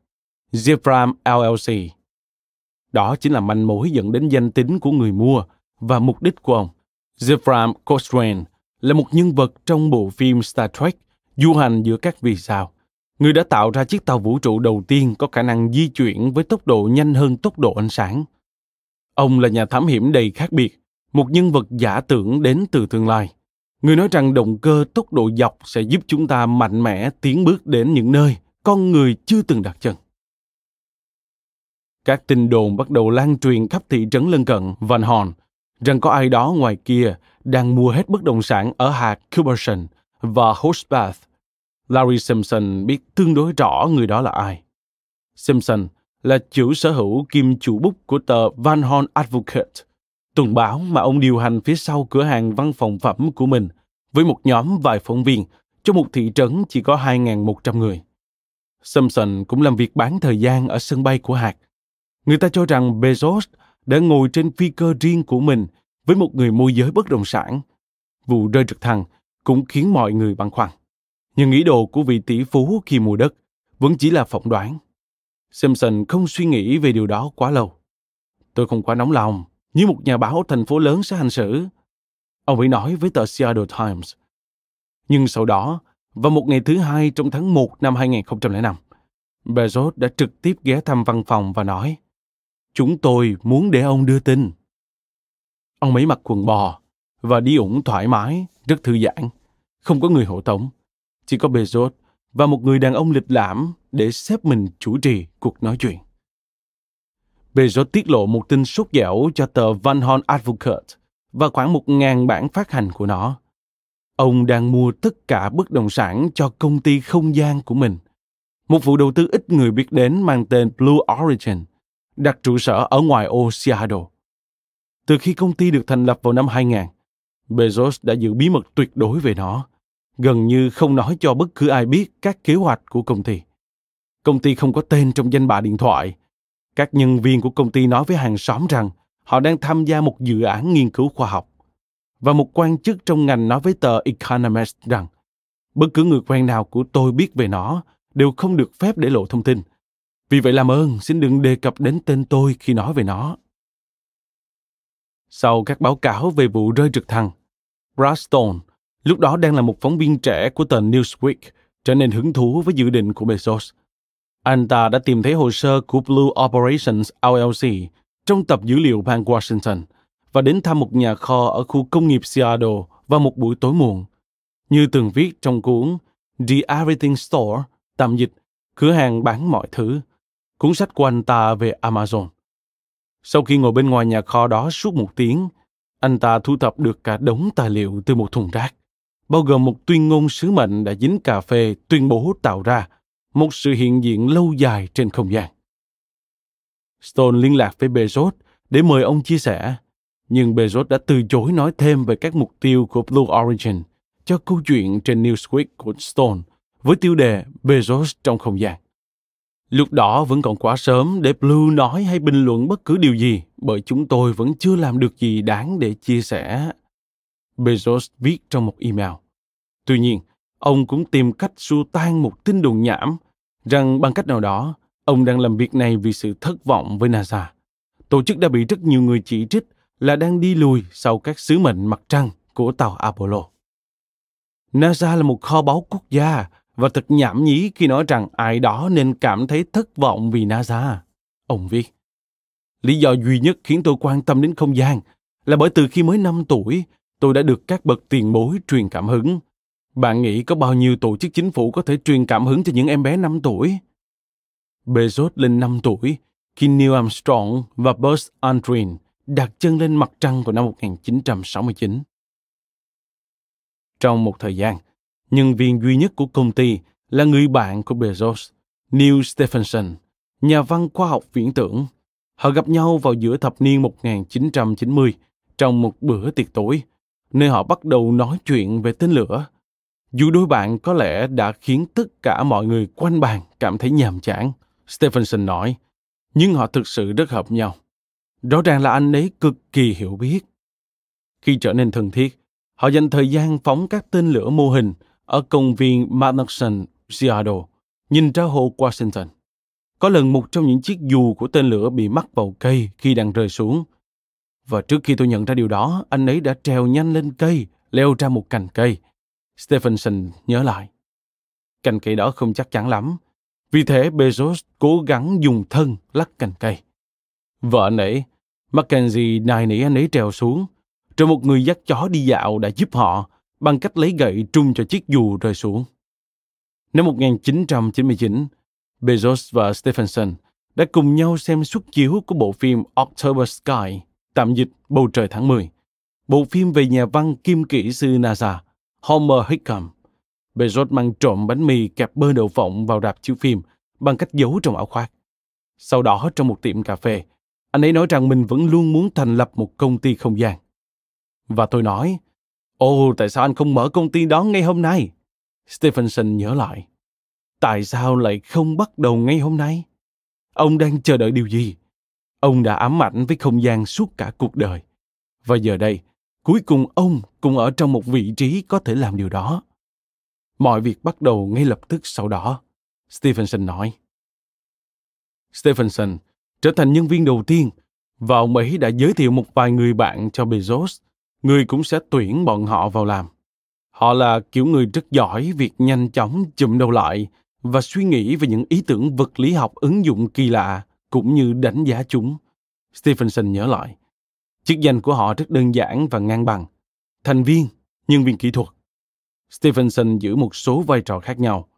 zephram LLC. Đó chính là manh mối dẫn đến danh tính của người mua và mục đích của ông. zephram Cochrane là một nhân vật trong bộ phim Star Trek du hành giữa các vì sao. Người đã tạo ra chiếc tàu vũ trụ đầu tiên có khả năng di chuyển với tốc độ nhanh hơn tốc độ ánh sáng. Ông là nhà thám hiểm đầy khác biệt, một nhân vật giả tưởng đến từ tương lai. Người nói rằng động cơ tốc độ dọc sẽ giúp chúng ta mạnh mẽ tiến bước đến những nơi con người chưa từng đặt chân. Các tin đồn bắt đầu lan truyền khắp thị trấn lân cận Van Horn rằng có ai đó ngoài kia đang mua hết bất động sản ở hạt Cuberson và Horsbath. Larry Simpson biết tương đối rõ người đó là ai. Simpson là chủ sở hữu kim chủ bút của tờ Van Horn Advocate, tuần báo mà ông điều hành phía sau cửa hàng văn phòng phẩm của mình với một nhóm vài phóng viên cho một thị trấn chỉ có 2.100 người. Simpson cũng làm việc bán thời gian ở sân bay của hạt. Người ta cho rằng Bezos đã ngồi trên phi cơ riêng của mình với một người môi giới bất động sản. Vụ rơi trực thăng cũng khiến mọi người băn khoăn. Nhưng ý đồ của vị tỷ phú khi mua đất vẫn chỉ là phỏng đoán. Simpson không suy nghĩ về điều đó quá lâu. Tôi không quá nóng lòng, như một nhà báo thành phố lớn sẽ hành xử. Ông ấy nói với tờ Seattle Times. Nhưng sau đó, vào một ngày thứ hai trong tháng 1 năm 2005, Bezos đã trực tiếp ghé thăm văn phòng và nói Chúng tôi muốn để ông đưa tin. Ông ấy mặc quần bò và đi ủng thoải mái, rất thư giãn. Không có người hộ tống. Chỉ có Bezos và một người đàn ông lịch lãm để xếp mình chủ trì cuộc nói chuyện. Bezos tiết lộ một tin sốt dẻo cho tờ Van Horn Advocate và khoảng một ngàn bản phát hành của nó. Ông đang mua tất cả bất động sản cho công ty không gian của mình. Một vụ đầu tư ít người biết đến mang tên Blue Origin, đặt trụ sở ở ngoài ô Seattle. Từ khi công ty được thành lập vào năm 2000, Bezos đã giữ bí mật tuyệt đối về nó, gần như không nói cho bất cứ ai biết các kế hoạch của công ty. Công ty không có tên trong danh bạ điện thoại. Các nhân viên của công ty nói với hàng xóm rằng họ đang tham gia một dự án nghiên cứu khoa học. Và một quan chức trong ngành nói với tờ Economist rằng bất cứ người quen nào của tôi biết về nó đều không được phép để lộ thông tin. Vì vậy làm ơn, xin đừng đề cập đến tên tôi khi nói về nó. Sau các báo cáo về vụ rơi trực thăng, Brad Stone, lúc đó đang là một phóng viên trẻ của tờ Newsweek, trở nên hứng thú với dự định của Bezos. Anh ta đã tìm thấy hồ sơ của Blue Operations LLC trong tập dữ liệu bang Washington và đến thăm một nhà kho ở khu công nghiệp Seattle vào một buổi tối muộn. Như từng viết trong cuốn The Everything Store, tạm dịch, cửa hàng bán mọi thứ, cuốn sách của anh ta về Amazon. Sau khi ngồi bên ngoài nhà kho đó suốt một tiếng, anh ta thu thập được cả đống tài liệu từ một thùng rác, bao gồm một tuyên ngôn sứ mệnh đã dính cà phê tuyên bố tạo ra một sự hiện diện lâu dài trên không gian. Stone liên lạc với Bezos để mời ông chia sẻ, nhưng Bezos đã từ chối nói thêm về các mục tiêu của Blue Origin cho câu chuyện trên Newsweek của Stone với tiêu đề Bezos trong không gian. Lúc đó vẫn còn quá sớm để Blue nói hay bình luận bất cứ điều gì bởi chúng tôi vẫn chưa làm được gì đáng để chia sẻ. Bezos viết trong một email. Tuy nhiên, ông cũng tìm cách xua tan một tin đồn nhảm rằng bằng cách nào đó, ông đang làm việc này vì sự thất vọng với NASA. Tổ chức đã bị rất nhiều người chỉ trích là đang đi lùi sau các sứ mệnh mặt trăng của tàu Apollo. NASA là một kho báu quốc gia và thật nhảm nhí khi nói rằng ai đó nên cảm thấy thất vọng vì NASA. Ông viết, Lý do duy nhất khiến tôi quan tâm đến không gian là bởi từ khi mới 5 tuổi, tôi đã được các bậc tiền bối truyền cảm hứng. Bạn nghĩ có bao nhiêu tổ chức chính phủ có thể truyền cảm hứng cho những em bé 5 tuổi? Bezos lên 5 tuổi khi Neil Armstrong và Buzz Aldrin đặt chân lên mặt trăng vào năm 1969. Trong một thời gian, nhân viên duy nhất của công ty là người bạn của Bezos, Neil Stephenson, nhà văn khoa học viễn tưởng. Họ gặp nhau vào giữa thập niên 1990 trong một bữa tiệc tối, nơi họ bắt đầu nói chuyện về tên lửa. Dù đôi bạn có lẽ đã khiến tất cả mọi người quanh bàn cảm thấy nhàm chán, Stephenson nói, nhưng họ thực sự rất hợp nhau. Rõ ràng là anh ấy cực kỳ hiểu biết. Khi trở nên thân thiết, họ dành thời gian phóng các tên lửa mô hình ở công viên Madison, Seattle, nhìn ra hồ Washington. Có lần một trong những chiếc dù của tên lửa bị mắc vào cây khi đang rơi xuống. Và trước khi tôi nhận ra điều đó, anh ấy đã trèo nhanh lên cây, leo ra một cành cây. Stephenson nhớ lại. Cành cây đó không chắc chắn lắm. Vì thế Bezos cố gắng dùng thân lắc cành cây. Vợ anh ấy, Mackenzie nài nỉ anh ấy trèo xuống. Rồi một người dắt chó đi dạo đã giúp họ bằng cách lấy gậy trung cho chiếc dù rơi xuống. Năm 1999, Bezos và Stephenson đã cùng nhau xem xuất chiếu của bộ phim October Sky, tạm dịch Bầu trời tháng 10, bộ phim về nhà văn kim kỹ sư NASA Homer Hickam. Bezos mang trộm bánh mì kẹp bơ đậu phộng vào rạp chiếu phim bằng cách giấu trong áo khoác. Sau đó trong một tiệm cà phê, anh ấy nói rằng mình vẫn luôn muốn thành lập một công ty không gian. Và tôi nói, Ồ, tại sao anh không mở công ty đó ngay hôm nay? Stephenson nhớ lại. Tại sao lại không bắt đầu ngay hôm nay? Ông đang chờ đợi điều gì? Ông đã ám ảnh với không gian suốt cả cuộc đời. Và giờ đây, cuối cùng ông cũng ở trong một vị trí có thể làm điều đó. Mọi việc bắt đầu ngay lập tức sau đó, Stephenson nói. Stephenson trở thành nhân viên đầu tiên và ông ấy đã giới thiệu một vài người bạn cho Bezos, người cũng sẽ tuyển bọn họ vào làm. Họ là kiểu người rất giỏi việc nhanh chóng chụm đầu lại và suy nghĩ về những ý tưởng vật lý học ứng dụng kỳ lạ cũng như đánh giá chúng. Stephenson nhớ lại. Chức danh của họ rất đơn giản và ngang bằng. Thành viên, nhân viên kỹ thuật. Stevenson giữ một số vai trò khác nhau.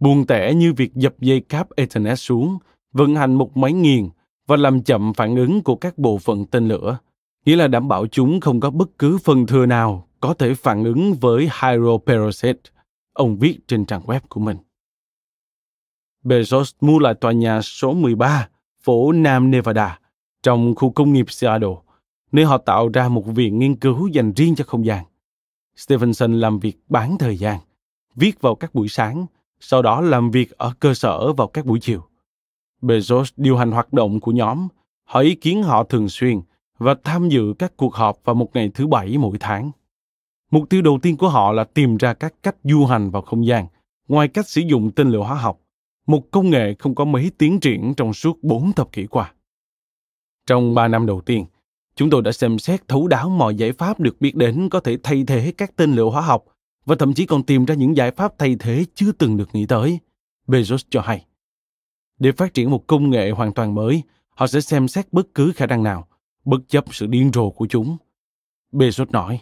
Buồn tẻ như việc dập dây cáp Ethernet xuống, vận hành một máy nghiền và làm chậm phản ứng của các bộ phận tên lửa, nghĩa là đảm bảo chúng không có bất cứ phần thừa nào có thể phản ứng với hydroperoxide, ông viết trên trang web của mình. Bezos mua lại tòa nhà số 13, phố Nam Nevada, trong khu công nghiệp Seattle, nơi họ tạo ra một viện nghiên cứu dành riêng cho không gian. Stevenson làm việc bán thời gian, viết vào các buổi sáng, sau đó làm việc ở cơ sở vào các buổi chiều. Bezos điều hành hoạt động của nhóm, hỏi ý kiến họ thường xuyên và tham dự các cuộc họp vào một ngày thứ bảy mỗi tháng. Mục tiêu đầu tiên của họ là tìm ra các cách du hành vào không gian, ngoài cách sử dụng tên lửa hóa học, một công nghệ không có mấy tiến triển trong suốt bốn thập kỷ qua. Trong ba năm đầu tiên, chúng tôi đã xem xét thấu đáo mọi giải pháp được biết đến có thể thay thế các tên lửa hóa học và thậm chí còn tìm ra những giải pháp thay thế chưa từng được nghĩ tới. Bezos cho hay. Để phát triển một công nghệ hoàn toàn mới, họ sẽ xem xét bất cứ khả năng nào, bất chấp sự điên rồ của chúng. Bezos nói,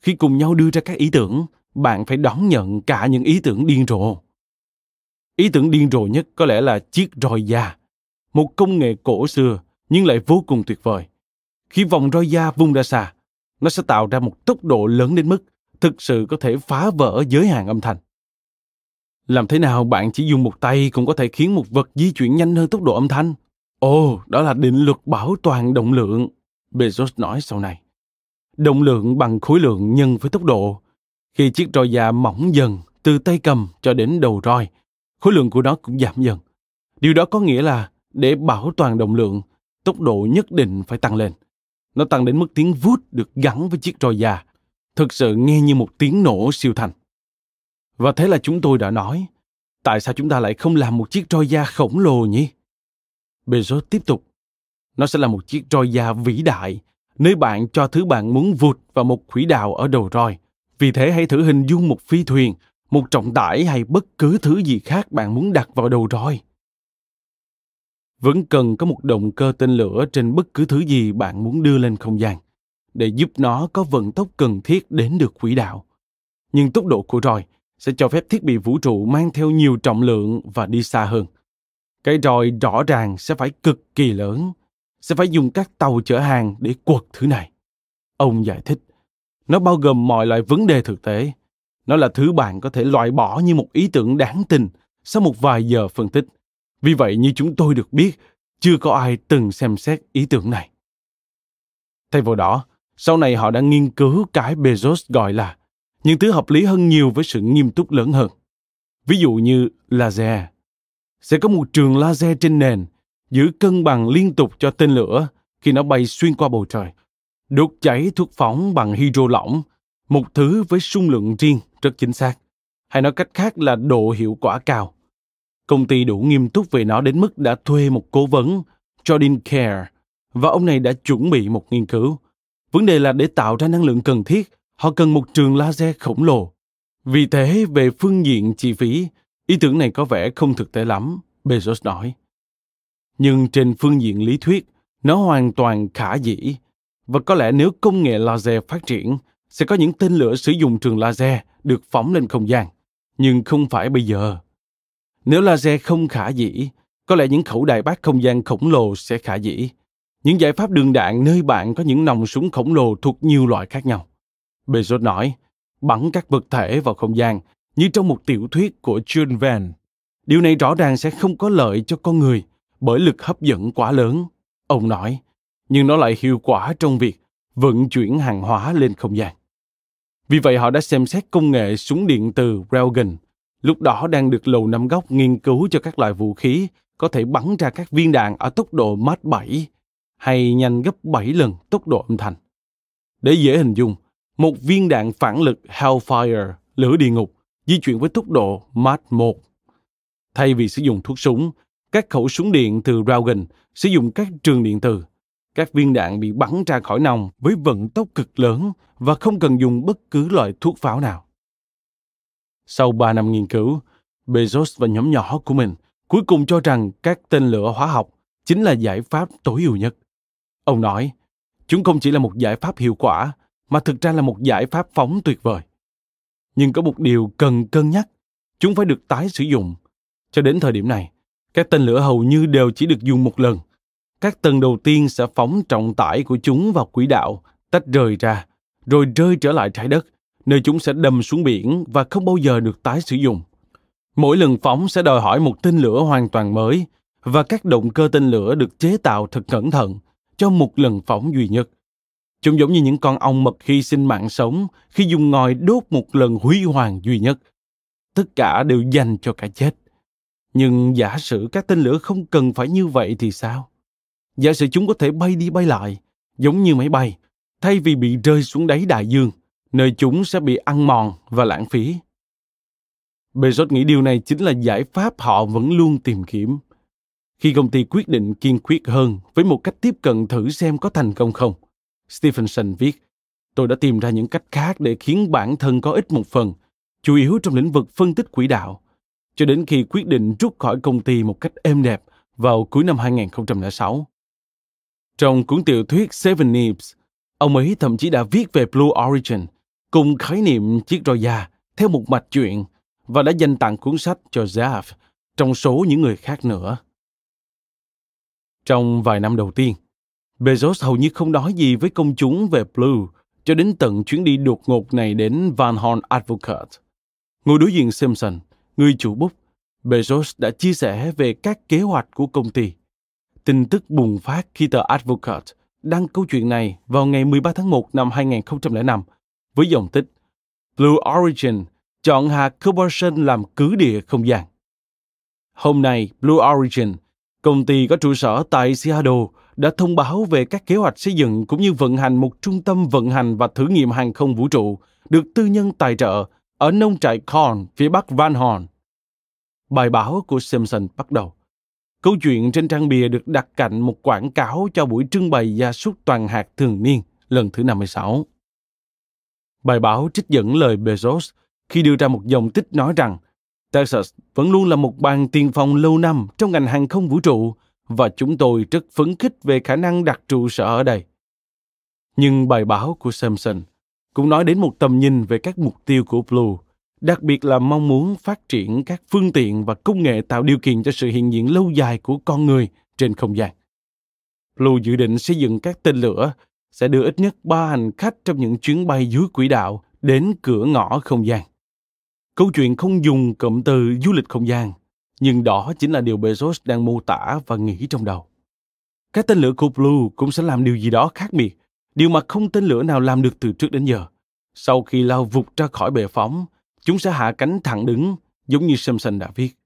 khi cùng nhau đưa ra các ý tưởng, bạn phải đón nhận cả những ý tưởng điên rồ. Ý tưởng điên rồ nhất có lẽ là chiếc roi da, một công nghệ cổ xưa nhưng lại vô cùng tuyệt vời. Khi vòng roi da vung ra xa, nó sẽ tạo ra một tốc độ lớn đến mức thực sự có thể phá vỡ giới hạn âm thanh. Làm thế nào bạn chỉ dùng một tay cũng có thể khiến một vật di chuyển nhanh hơn tốc độ âm thanh? Ồ, đó là định luật bảo toàn động lượng, Bezos nói sau này. Động lượng bằng khối lượng nhân với tốc độ. Khi chiếc roi da mỏng dần từ tay cầm cho đến đầu roi, khối lượng của nó cũng giảm dần. Điều đó có nghĩa là để bảo toàn động lượng, tốc độ nhất định phải tăng lên. Nó tăng đến mức tiếng vút được gắn với chiếc roi da. Thực sự nghe như một tiếng nổ siêu thành. Và thế là chúng tôi đã nói, tại sao chúng ta lại không làm một chiếc roi da khổng lồ nhỉ? Bezos tiếp tục. Nó sẽ là một chiếc roi da vĩ đại, nơi bạn cho thứ bạn muốn vụt vào một quỹ đạo ở đầu roi. Vì thế hãy thử hình dung một phi thuyền, một trọng tải hay bất cứ thứ gì khác bạn muốn đặt vào đầu roi. Vẫn cần có một động cơ tên lửa trên bất cứ thứ gì bạn muốn đưa lên không gian, để giúp nó có vận tốc cần thiết đến được quỹ đạo. Nhưng tốc độ của roi sẽ cho phép thiết bị vũ trụ mang theo nhiều trọng lượng và đi xa hơn. Cái roi rõ ràng sẽ phải cực kỳ lớn, sẽ phải dùng các tàu chở hàng để quật thứ này. Ông giải thích, nó bao gồm mọi loại vấn đề thực tế. Nó là thứ bạn có thể loại bỏ như một ý tưởng đáng tin sau một vài giờ phân tích. Vì vậy như chúng tôi được biết, chưa có ai từng xem xét ý tưởng này. Thay vào đó, sau này họ đã nghiên cứu cái Bezos gọi là những thứ hợp lý hơn nhiều với sự nghiêm túc lớn hơn. Ví dụ như laser. Sẽ có một trường laser trên nền, giữ cân bằng liên tục cho tên lửa khi nó bay xuyên qua bầu trời. Đốt cháy thuốc phóng bằng hydro lỏng, một thứ với xung lượng riêng rất chính xác. Hay nói cách khác là độ hiệu quả cao. Công ty đủ nghiêm túc về nó đến mức đã thuê một cố vấn, Jordan Care, và ông này đã chuẩn bị một nghiên cứu. Vấn đề là để tạo ra năng lượng cần thiết họ cần một trường laser khổng lồ. Vì thế, về phương diện chi phí, ý tưởng này có vẻ không thực tế lắm, Bezos nói. Nhưng trên phương diện lý thuyết, nó hoàn toàn khả dĩ. Và có lẽ nếu công nghệ laser phát triển, sẽ có những tên lửa sử dụng trường laser được phóng lên không gian. Nhưng không phải bây giờ. Nếu laser không khả dĩ, có lẽ những khẩu đại bác không gian khổng lồ sẽ khả dĩ. Những giải pháp đường đạn nơi bạn có những nòng súng khổng lồ thuộc nhiều loại khác nhau. Bezos nói, bắn các vật thể vào không gian như trong một tiểu thuyết của Jules Verne. Điều này rõ ràng sẽ không có lợi cho con người bởi lực hấp dẫn quá lớn, ông nói, nhưng nó lại hiệu quả trong việc vận chuyển hàng hóa lên không gian. Vì vậy họ đã xem xét công nghệ súng điện từ Railgun, lúc đó đang được Lầu Năm Góc nghiên cứu cho các loại vũ khí có thể bắn ra các viên đạn ở tốc độ Mach 7 hay nhanh gấp 7 lần tốc độ âm thanh. Để dễ hình dung, một viên đạn phản lực Hellfire, lửa địa ngục, di chuyển với tốc độ Mach 1. Thay vì sử dụng thuốc súng, các khẩu súng điện từ Raugen sử dụng các trường điện từ. Các viên đạn bị bắn ra khỏi nòng với vận tốc cực lớn và không cần dùng bất cứ loại thuốc pháo nào. Sau 3 năm nghiên cứu, Bezos và nhóm nhỏ của mình cuối cùng cho rằng các tên lửa hóa học chính là giải pháp tối ưu nhất. Ông nói, chúng không chỉ là một giải pháp hiệu quả, mà thực ra là một giải pháp phóng tuyệt vời. Nhưng có một điều cần cân nhắc, chúng phải được tái sử dụng. Cho đến thời điểm này, các tên lửa hầu như đều chỉ được dùng một lần. Các tầng đầu tiên sẽ phóng trọng tải của chúng vào quỹ đạo, tách rời ra, rồi rơi trở lại trái đất, nơi chúng sẽ đâm xuống biển và không bao giờ được tái sử dụng. Mỗi lần phóng sẽ đòi hỏi một tên lửa hoàn toàn mới và các động cơ tên lửa được chế tạo thật cẩn thận cho một lần phóng duy nhất. Chúng giống như những con ong mật hy sinh mạng sống khi dùng ngòi đốt một lần huy hoàng duy nhất. Tất cả đều dành cho cả chết. Nhưng giả sử các tên lửa không cần phải như vậy thì sao? Giả sử chúng có thể bay đi bay lại, giống như máy bay, thay vì bị rơi xuống đáy đại dương, nơi chúng sẽ bị ăn mòn và lãng phí. Bezos nghĩ điều này chính là giải pháp họ vẫn luôn tìm kiếm. Khi công ty quyết định kiên quyết hơn với một cách tiếp cận thử xem có thành công không, Stephenson viết, tôi đã tìm ra những cách khác để khiến bản thân có ích một phần, chủ yếu trong lĩnh vực phân tích quỹ đạo, cho đến khi quyết định rút khỏi công ty một cách êm đẹp vào cuối năm 2006. Trong cuốn tiểu thuyết Seven Nibs, ông ấy thậm chí đã viết về Blue Origin cùng khái niệm chiếc roi da theo một mạch chuyện và đã dành tặng cuốn sách cho Zaf trong số những người khác nữa. Trong vài năm đầu tiên, Bezos hầu như không nói gì với công chúng về Blue cho đến tận chuyến đi đột ngột này đến Van Horn Advocate. Ngồi đối diện Simpson, người chủ bút, Bezos đã chia sẻ về các kế hoạch của công ty. Tin tức bùng phát khi tờ Advocate đăng câu chuyện này vào ngày 13 tháng 1 năm 2005 với dòng tích Blue Origin chọn hạt Culberson làm cứ địa không gian. Hôm nay, Blue Origin, công ty có trụ sở tại Seattle, đã thông báo về các kế hoạch xây dựng cũng như vận hành một trung tâm vận hành và thử nghiệm hàng không vũ trụ được tư nhân tài trợ ở nông trại Corn, phía bắc Van Horn. Bài báo của Simpson bắt đầu. Câu chuyện trên trang bìa được đặt cạnh một quảng cáo cho buổi trưng bày gia súc toàn hạt thường niên lần thứ 56. Bài báo trích dẫn lời Bezos khi đưa ra một dòng tích nói rằng Texas vẫn luôn là một bang tiên phong lâu năm trong ngành hàng không vũ trụ và chúng tôi rất phấn khích về khả năng đặt trụ sở ở đây. Nhưng bài báo của Samson cũng nói đến một tầm nhìn về các mục tiêu của Blue, đặc biệt là mong muốn phát triển các phương tiện và công nghệ tạo điều kiện cho sự hiện diện lâu dài của con người trên không gian. Blue dự định xây dựng các tên lửa sẽ đưa ít nhất ba hành khách trong những chuyến bay dưới quỹ đạo đến cửa ngõ không gian. Câu chuyện không dùng cụm từ du lịch không gian, nhưng đó chính là điều Bezos đang mô tả và nghĩ trong đầu. Các tên lửa của Blue cũng sẽ làm điều gì đó khác biệt, điều mà không tên lửa nào làm được từ trước đến giờ. Sau khi lao vụt ra khỏi bệ phóng, chúng sẽ hạ cánh thẳng đứng, giống như Simpson đã viết.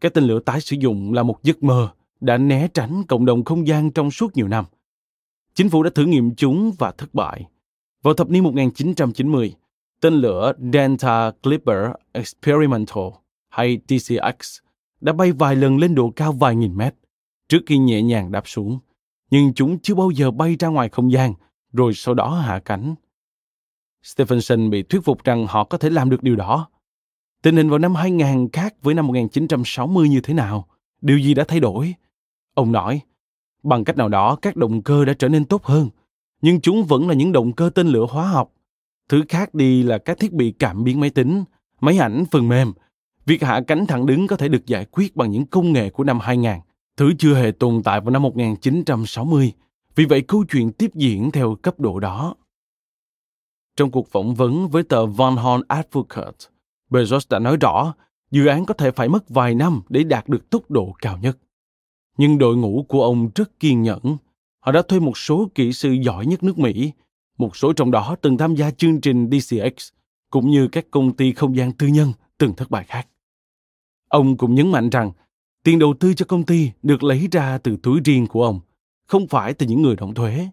Các tên lửa tái sử dụng là một giấc mơ đã né tránh cộng đồng không gian trong suốt nhiều năm. Chính phủ đã thử nghiệm chúng và thất bại. Vào thập niên 1990, tên lửa Delta Clipper Experimental hay DCX đã bay vài lần lên độ cao vài nghìn mét trước khi nhẹ nhàng đáp xuống, nhưng chúng chưa bao giờ bay ra ngoài không gian rồi sau đó hạ cánh. Stephenson bị thuyết phục rằng họ có thể làm được điều đó. Tình hình vào năm 2000 khác với năm 1960 như thế nào? Điều gì đã thay đổi? Ông nói, bằng cách nào đó các động cơ đã trở nên tốt hơn, nhưng chúng vẫn là những động cơ tên lửa hóa học Thứ khác đi là các thiết bị cảm biến máy tính, máy ảnh, phần mềm. Việc hạ cánh thẳng đứng có thể được giải quyết bằng những công nghệ của năm 2000, thứ chưa hề tồn tại vào năm 1960. Vì vậy câu chuyện tiếp diễn theo cấp độ đó. Trong cuộc phỏng vấn với tờ Von Horn Advocate, Bezos đã nói rõ dự án có thể phải mất vài năm để đạt được tốc độ cao nhất. Nhưng đội ngũ của ông rất kiên nhẫn. Họ đã thuê một số kỹ sư giỏi nhất nước Mỹ, một số trong đó từng tham gia chương trình DCX, cũng như các công ty không gian tư nhân từng thất bại khác. Ông cũng nhấn mạnh rằng tiền đầu tư cho công ty được lấy ra từ túi riêng của ông, không phải từ những người đóng thuế.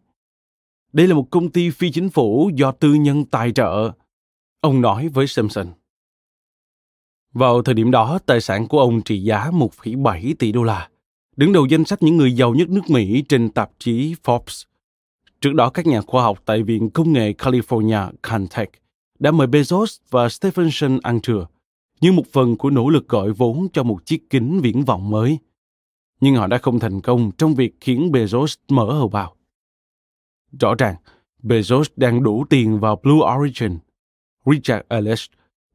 Đây là một công ty phi chính phủ do tư nhân tài trợ. Ông nói với Simpson. Vào thời điểm đó, tài sản của ông trị giá 1,7 tỷ đô la, đứng đầu danh sách những người giàu nhất nước Mỹ trên tạp chí Forbes. Trước đó, các nhà khoa học tại Viện Công nghệ California Caltech đã mời Bezos và Stephenson ăn trưa, như một phần của nỗ lực gọi vốn cho một chiếc kính viễn vọng mới. Nhưng họ đã không thành công trong việc khiến Bezos mở hầu bao. Rõ ràng, Bezos đang đủ tiền vào Blue Origin. Richard Ellis,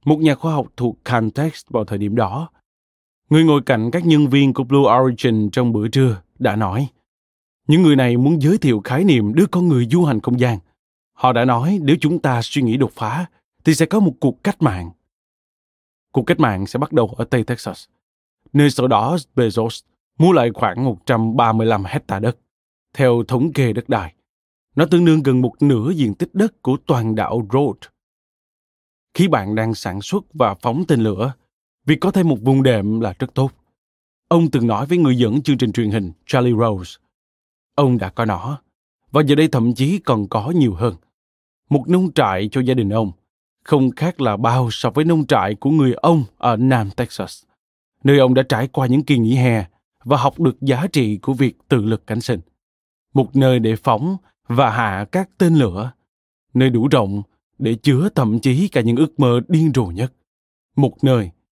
một nhà khoa học thuộc Caltech vào thời điểm đó, người ngồi cạnh các nhân viên của Blue Origin trong bữa trưa, đã nói những người này muốn giới thiệu khái niệm đưa con người du hành không gian. Họ đã nói nếu chúng ta suy nghĩ đột phá, thì sẽ có một cuộc cách mạng. Cuộc cách mạng sẽ bắt đầu ở Tây Texas, nơi sau đó Bezos mua lại khoảng 135 hecta đất, theo thống kê đất đai. Nó tương đương gần một nửa diện tích đất của toàn đảo Rhodes. Khi bạn đang sản xuất và phóng tên lửa, việc có thêm một vùng đệm là rất tốt. Ông từng nói với người dẫn chương trình truyền hình Charlie Rose. Ông đã có nó, và giờ đây thậm chí còn có nhiều hơn. Một nông trại cho gia đình ông, không khác là bao so với nông trại của người ông ở Nam Texas, nơi ông đã trải qua những kỳ nghỉ hè và học được giá trị của việc tự lực cánh sinh. Một nơi để phóng và hạ các tên lửa, nơi đủ rộng để chứa thậm chí cả những ước mơ điên rồ nhất. Một nơi